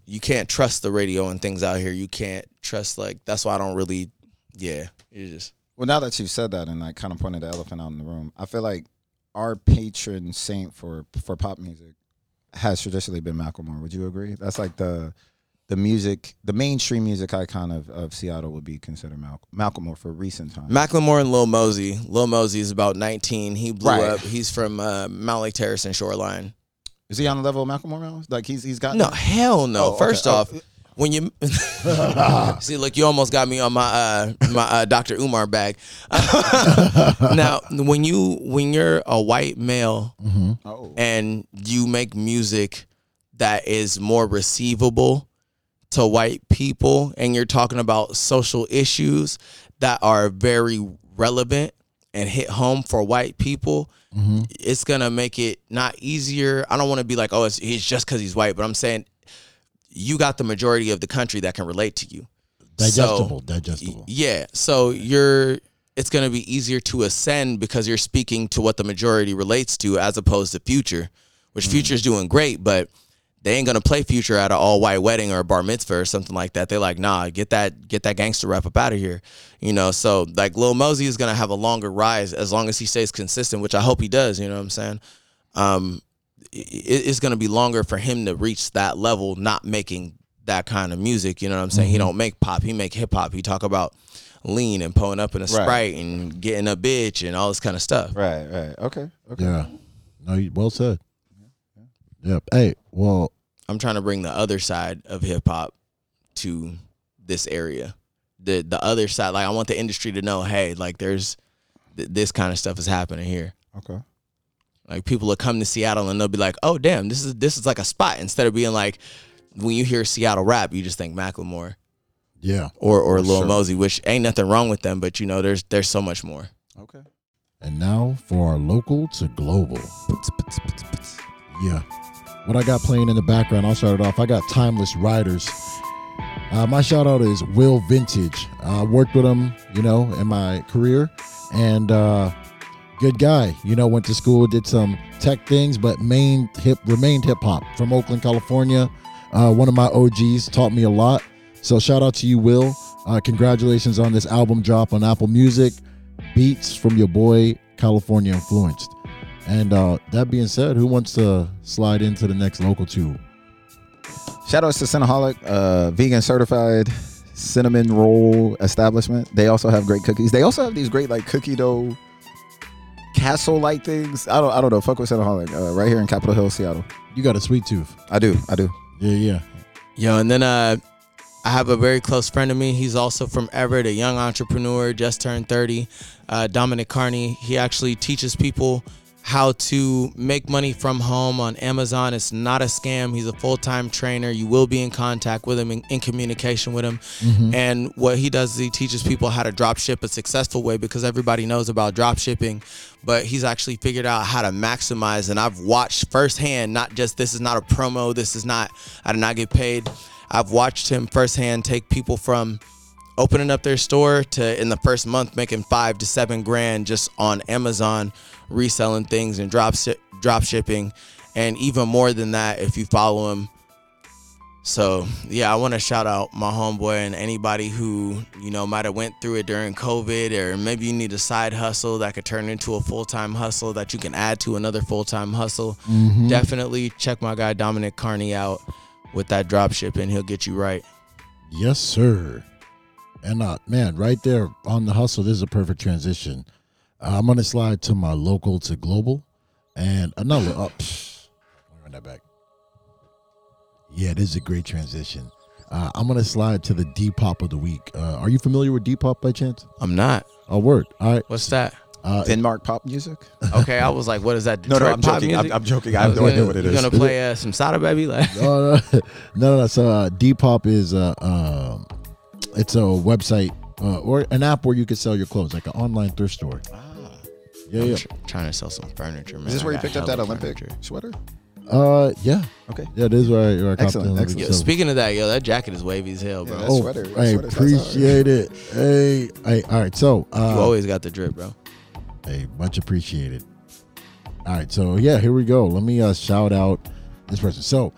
you can't trust the radio and things out here. You can't trust like that's why I don't really. Yeah, you just well, now that you've said that, and I kind of pointed the elephant out in the room, I feel like our patron saint for for pop music has traditionally been Macklemore. Would you agree? That's like the the music, the mainstream music icon of, of Seattle would be considered Mal- Macklemore for recent times. Macklemore and Lil Mosey. Lil Mosey is about 19. He blew Right. up. He's from uh, Mountlake Terrace and Shoreline. Is he on the level of Macklemore now? Like he's he's got No, hell no. Oh, okay. First Oh. off, when you see, look, you almost got me on my uh, my uh, Dr. Umar bag. now, when you when you're a white male Oh. and you make music that is more receivable to white people, and you're talking about social issues that are very relevant and hit home for white people, mm-hmm. it's gonna make it not easier. I don't want to be like, oh, it's, he's just because he's white, but I'm saying you got the majority of the country that can relate to you. Digestible. So, digestible. yeah. So you're it's gonna be easier to ascend because you're speaking to what the majority relates to as opposed to future, which mm. future's doing great, but they ain't gonna play future at an all white wedding or a bar mitzvah or something like that. They're like, nah, get that get that gangster rap up out of here. You know, so like Lil Mosey is gonna have a longer rise as long as he stays consistent, which I hope he does, you know what I'm saying? Um it, it's gonna be longer for him to reach that level, not making that kind of music. You know what I'm saying? He don't make pop. He make hip hop. He talk about lean and pulling up in a sprite and getting a bitch and all this kind of stuff. Right, right. Okay. Okay. Yeah. No, you- well said. Yep. Hey, well, I'm trying to bring the other side of hip hop to this area. The the other side, like I want the industry to know, hey, like there's th- this kind of stuff is happening here. Okay. Like people will come to Seattle and they'll be like, "Oh, damn, this is this is like a spot." Instead of being like, when you hear Seattle rap, you just think Macklemore Yeah. or or Lil Sure. Mosey, which ain't nothing wrong with them, but you know, there's there's so much more. Okay. And now for our local to global. Yeah. What I got playing in the background, I'll start it off. I got Timeless Riders. Uh, my shout out is Will Vintage. I worked with him, you know, in my career. And uh, good guy. You know, went to school, did some tech things, but main hip remained hip hop from Oakland, California. Uh, one of my OGs taught me a lot. So shout out to you, Will. Uh, congratulations on this album drop on Apple Music. Beats from your boy, California Influenced. And uh, that being said, who wants to slide into the next local tube? Shout outs to Cinnaholic, uh, vegan certified cinnamon roll establishment. They also have great cookies. They also have these great like cookie dough castle like things. I don't I don't know. Fuck with Cinnaholic. Uh, right here in Capitol Hill, Seattle. You got a sweet tooth. I do. I do. Yeah, yeah. Yo, and then uh, I have a very close friend of me. He's also from Everett, a young entrepreneur, just turned 30. Uh, Dominic Carney. He actually teaches people how to make money from home on Amazon. It's not a scam. He's a full time trainer. You will be in contact with him, in, in communication with him. Mm-hmm. And what he does is he teaches people how to drop ship a successful way because everybody knows about drop shipping, but he's actually figured out how to maximize. And I've watched firsthand, not just this is not a promo, this is not, I did not get paid. I've watched him firsthand take people from opening up their store to in the first month making five to seven grand just on Amazon reselling things and drop shi- drop shipping. And even more than that if you follow him. So yeah I want to shout out my homeboy and anybody who you know might have went through it during COVID or maybe you need a side hustle that could turn into a full-time hustle that you can add to another full-time hustle. Mm-hmm. Definitely check my guy Dominic Carney out with that drop shipping. He'll get you right. Yes, sir. And uh, man, right there on the hustle, this is a perfect transition. Uh, I'm gonna slide to my local to global, and another. Oh, psh, run that back. Yeah, this is a great transition. Uh, I'm gonna slide to the Depop of the week. Uh, are you familiar with Depop by chance? I'm not Oh, word. All right. what's that Uh, Denmark pop music. Okay, I was like, "What is that?" No, no, I'm joking. I'm. I'm joking. I have no You idea what it you is. gonna play uh, some Sada Baby? Like, no, no, no, no. So uh, Depop is uh, um, it's a website uh, or an app where you can sell your clothes, like an online thrift store. Ah, Yeah, I'm yeah. tr- trying to sell some furniture, man. Is this I where you picked up that Olympic furniture. sweater? Uh, yeah, Okay. yeah. This is where I, where I Excellent, the Olympic. excellent. Yo, speaking of that, yo, that jacket is wavy as hell, bro. Yeah, that oh, sweater- that I sweater's outside. appreciate it. Hey, hey, all right. So, you uh, always got the drip, bro. hey, much appreciated. All right, so yeah, here we go. Let me uh, shout out this person. So,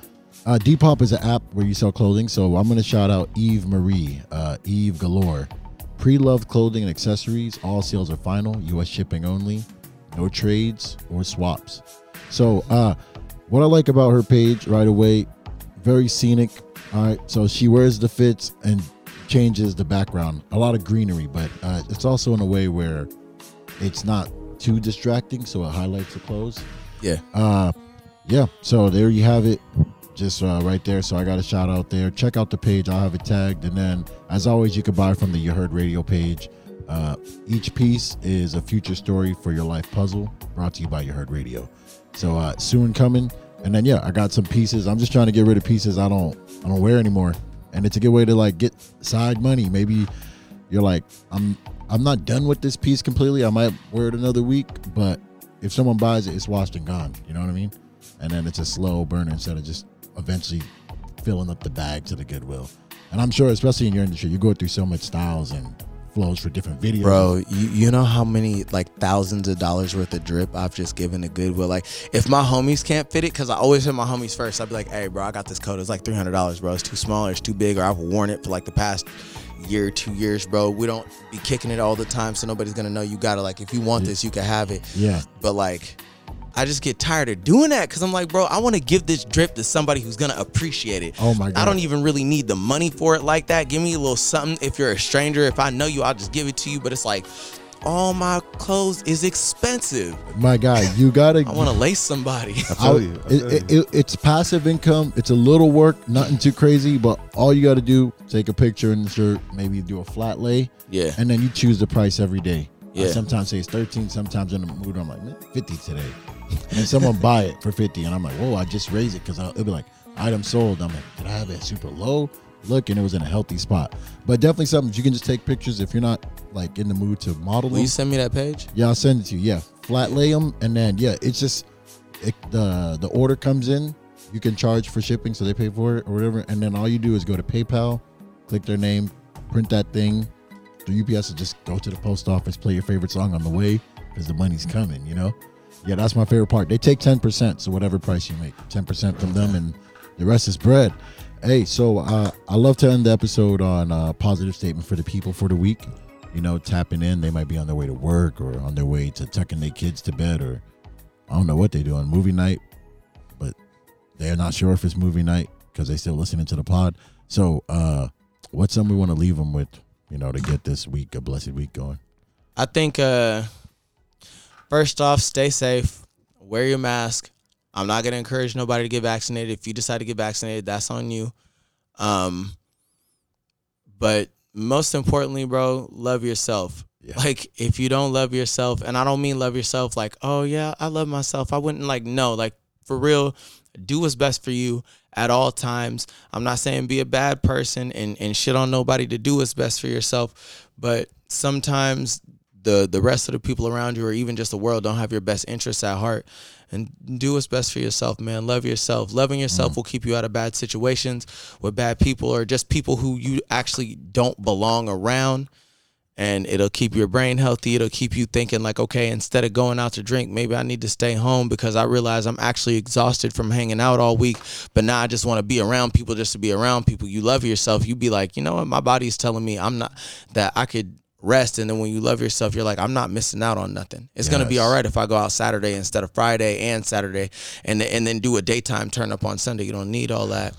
uh, Depop is an app where you sell clothing. So I'm going to shout out Eve Marie, uh, Eve Galore. Pre-loved clothing and accessories. All sales are final. U.S. shipping only. No trades or swaps. So, uh, what I like about her page right away, very scenic. All right, so she wears the fits and changes the background. A lot of greenery, but uh, it's also in a way where it's not too distracting, so it highlights the clothes. Yeah. Uh, yeah. So there you have it, just uh, right there. So I got a shout out there. Check out the page. I'll have it tagged, and then as always, you can buy from the You Heard Radio page. Uh, each piece is a future story for your life puzzle, brought to you by You Heard Radio. So uh, soon coming, and then yeah, I got some pieces. I'm just trying to get rid of pieces I don't I don't wear anymore, and it's a good way to like get side money. Maybe you're like I'm I'm not done with this piece completely. I might wear it another week, but if someone buys it, it's washed and gone. You know what I mean? And then it's a slow burner instead of just eventually filling up the bag to the Goodwill. And I'm sure, especially in your industry, you go through so much styles and flows for different videos. Bro, you, you know how many like thousands of dollars worth of drip I've just given to Goodwill. Like, if my homies can't fit it, because I always hit my homies first, I'd be like, hey, bro, I got this coat. It's like $300, bro. It's too small or it's too big, or I've worn it for like the past year, two years, bro. We don't be kicking it all the time, so nobody's gonna know you got it. Like, if you want this, you can have it. Yeah. But like, I just get tired of doing that because I'm like, bro, I want to give this drip to somebody who's gonna appreciate it. Oh my god. I don't even really need the money for it like that. Give me a little something. If you're a stranger, if I know you, I'll just give it to you. But it's like, all my clothes is expensive. My God, you gotta. I want to lace somebody. I feel you. I It, feel it, you. it- it's passive income. It's a little work, nothing too crazy, but all you got to do take a picture in the shirt, maybe do a flat lay, Yeah. and then you choose the price every day. I Yeah. sometimes say it's thirteen. Sometimes in the mood, I'm like "Man, fifty today, and someone buy it for fifty, and I'm like, whoa, I just raised it because it'll be like item sold. I'm like, did I have it super low? Look, and it was in a healthy spot. But definitely something you can just take pictures if you're not like in the mood to model Will them. you send me that page? Yeah, I'll send it to you. Yeah, flat lay them, and then yeah, it's just it, the the order comes in. You can charge for shipping, so they pay for it or whatever, and then all you do is go to PayPal, click their name, print that thing. The UPS will just go to the post office, play your favorite song on the way because the money's coming. You know, yeah, that's my favorite part. They take ten percent, so whatever price you make, ten percent from them, and the rest is bread. Hey, so uh, I love to end the episode on a positive statement for the people for the week you know, tapping in. They might be on their way to work or on their way to tucking their kids to bed or I don't know what they do on movie night, but they're not sure if it's movie night because they still listening to the pod. So, uh, what's something we want to leave them with, you know, to get this week, a blessed week going? I think uh first off, stay safe, wear your mask. I'm not gonna encourage nobody to get vaccinated. If you decide to get vaccinated, that's on you. Um but most importantly, bro, love yourself. Yeah. Like if you don't love yourself, and I don't mean love yourself like, oh yeah, I love myself. I wouldn't like no, like for real, do what's best for you at all times. I'm not saying be a bad person and, and shit on nobody to do what's best for yourself, but sometimes the the rest of the people around you or even just the world don't have your best interests at heart. And do what's best for yourself man. Love yourself. Loving yourself mm. will keep you out of bad situations with bad people or just people who you actually don't belong around. And it'll keep your brain healthy. It'll keep you thinking like okay instead of going out to drink maybe i need to stay home because i realize i'm actually exhausted from hanging out all week. But now i just want to be around people just to be around people. You love yourself. You be like you know what? My body's telling me i'm not that i could rest and then when you love yourself you're like i'm not missing out on nothing. It's gonna be all right if i go out saturday instead of friday and saturday and and then do a daytime turn up on sunday. You don't need all that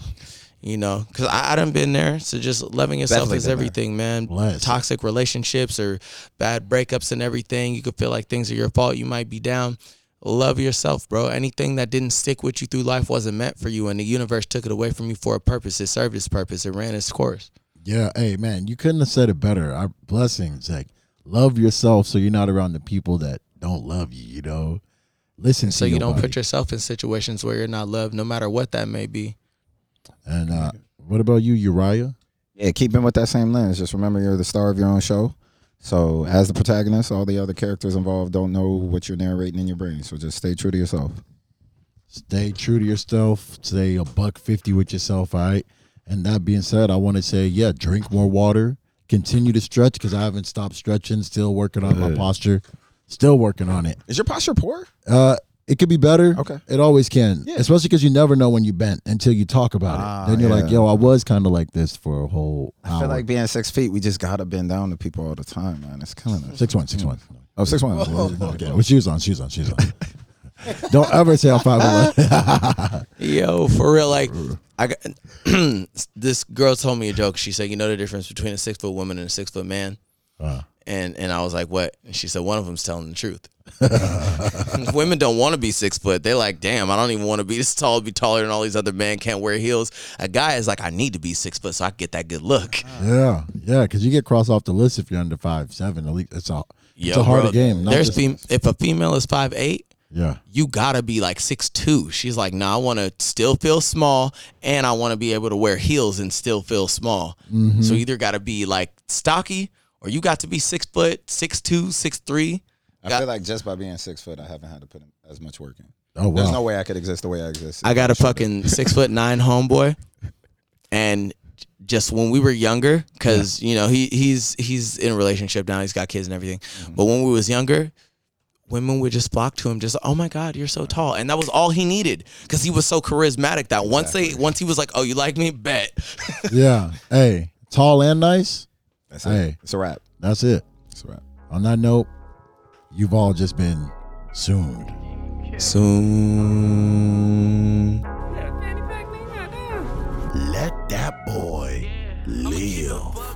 you know because I, I done been there so just loving yourself Definitely is been there. everything man. Bless. toxic relationships or bad breakups and everything you could feel like things are your fault you might be down. Love yourself bro. Anything that didn't stick with you through life wasn't meant for you and the universe took it away from you for a purpose. It served its purpose. It ran its course Yeah, hey man, you couldn't have said it better. Our blessings, like love yourself, so you're not around the people that don't love you. You know, listen so to you don't body. put yourself in situations where you're not loved no matter what that may be And uh, what about you, Uriah? Yeah, keeping with that same lens. Just remember you're the star of your own show. So as the protagonist, all the other characters involved don't know what you're narrating in your brain. So just stay true to yourself. Stay true to yourself. Stay a buck fifty with yourself. All right. And that being said, I want to say, yeah, drink more water. Continue to stretch because I haven't stopped stretching. Still working on my posture. Still working on it. Is your posture poor? Uh, it could be better. Okay. It always can. Yeah. Especially because you never know when you bent until you talk about Ah, it. Then you're like, yo, I was kind of like this for a whole I hour. feel like being six feet, we just gotta bend down to people all the time, man. It's killing us. six one, six one. Oh, six one. Okay, with shoes on, shoes on, shoes on. Don't ever say I'm. Yo, for real, like I got this girl told me a joke. She said, "You know the difference between a six foot woman and a six foot man?" Uh. And and I was like, "What?" And she said, "One of them's telling the truth." Women don't want to be six foot. They're like, "Damn, I don't even want to be this tall. Be taller than all these other men. Can't wear heels." A guy is like, "I need to be six foot so I can get that good look." yeah, yeah, because you get crossed off the list if you're under five seven. At least it's a it's Yo, a harder bro, game. There's fem- if a female is five eight, yeah, you gotta be like six two. She's like, no, I want to still feel small, and I want to be able to wear heels and still feel small. Mm-hmm. So either got to be like stocky, or you got to be six foot, six two, six three. I Got- feel like just by being six foot, I haven't had to put as much work in. Oh wow. There's no way I could exist the way I exist. I got a fucking six foot nine homeboy, and just when we were younger, because you know he he's he's in a relationship now, he's got kids and everything. Mm-hmm. But when we was younger, women would just flock to him, just oh my god, you're so tall, and that was all he needed because he was so charismatic that once they once he was like, oh you like me, bet. yeah. Hey, tall and nice. That's it. Hey. It's a wrap. That's it. It's a wrap. On that note, you've all just been soon. Soon. Yeah, fanny pack me, goddamn. Let that boy live.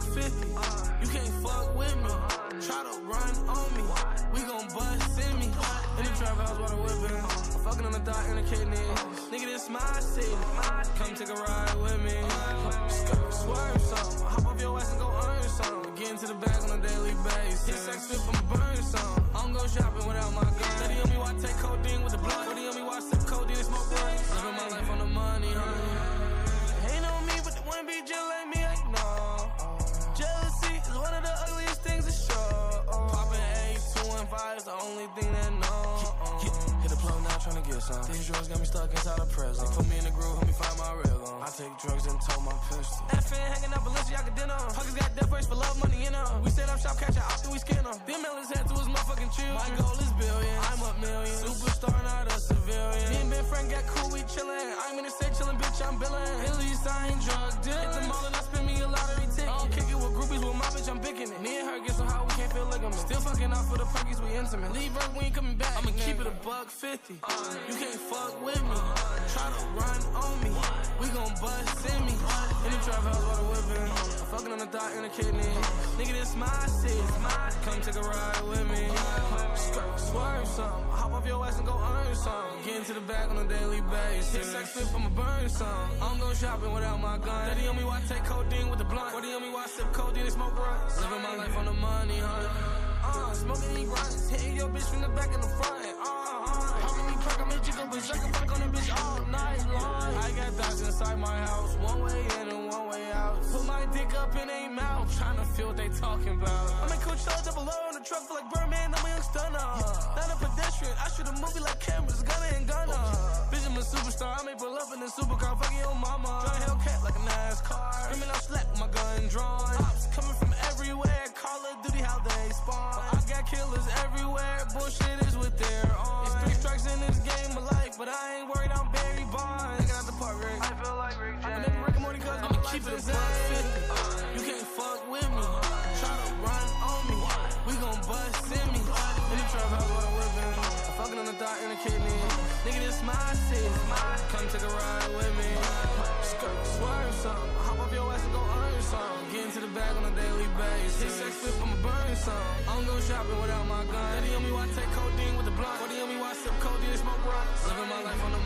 Wanna get some. These drugs got me stuck inside a prison. Put me in the groove, help me find my rhythm. I take drugs and tow my pistol. FN hanging out Balenciaga dinner. Pockets got death race for love, money in them. We set up shop, catch a out, then we skin them. Them his head to his motherfucking children. My goal is billion, I'm up million. Superstar, not a civilian. Me and Ben Frank got cool, we chillin'. I'm in the state chillin', bitch, I'm billin'. At least I ain't drug dealing. Hit the mall and I spend me a lottery ticket. I don't kick it with groupies, with my bitch, I'm picking it. Me and her get so high, we feel ligaments. Still fucking out for the perkies, we intimate. Leave work, we ain't coming back. I'ma keep it a buck 50. You can't fuck with me. Try to run on me. We gon' bust in me. In the trap house while the whipping. I'm fucking on the thought in the kidney. Nigga, this my city. Come take a ride with me. Swerve some. Hop off your ass and go earn some. Get into the back on a daily basis. Hit sex flip, I'ma burn some. I don't go shopping without my gun. Daddy on me why take codeine with the blunt. Daddy on me why sip codeine and smoke runs. Living my life on the your bitch from the back and the front. Uh, uh. How many perk? I made you go berserk and fuck on the bitch all night long. I got dogs inside my house. One way in and one way out. Put my dick up in a mouth. Trying to feel what they talking about. I'm in Coachella double O on the truck for like Birdman. I'm a young stunner. Not a pedestrian. I shoot a movie like cameras. Gunna and gunner. Bitch, I'm a superstar. I may pull up in a supercar. Fuck your mama. My city. Come take a ride with me. Swerve some. Hop off your ass and go earn some. Get into the bag on a daily basis. Hit sex flip, I'ma burn some. I don't go shopping without my gun. Daddy on me I take codeine with the blunt. Daddy on me I sip codeine and smoke runs. Living my life on the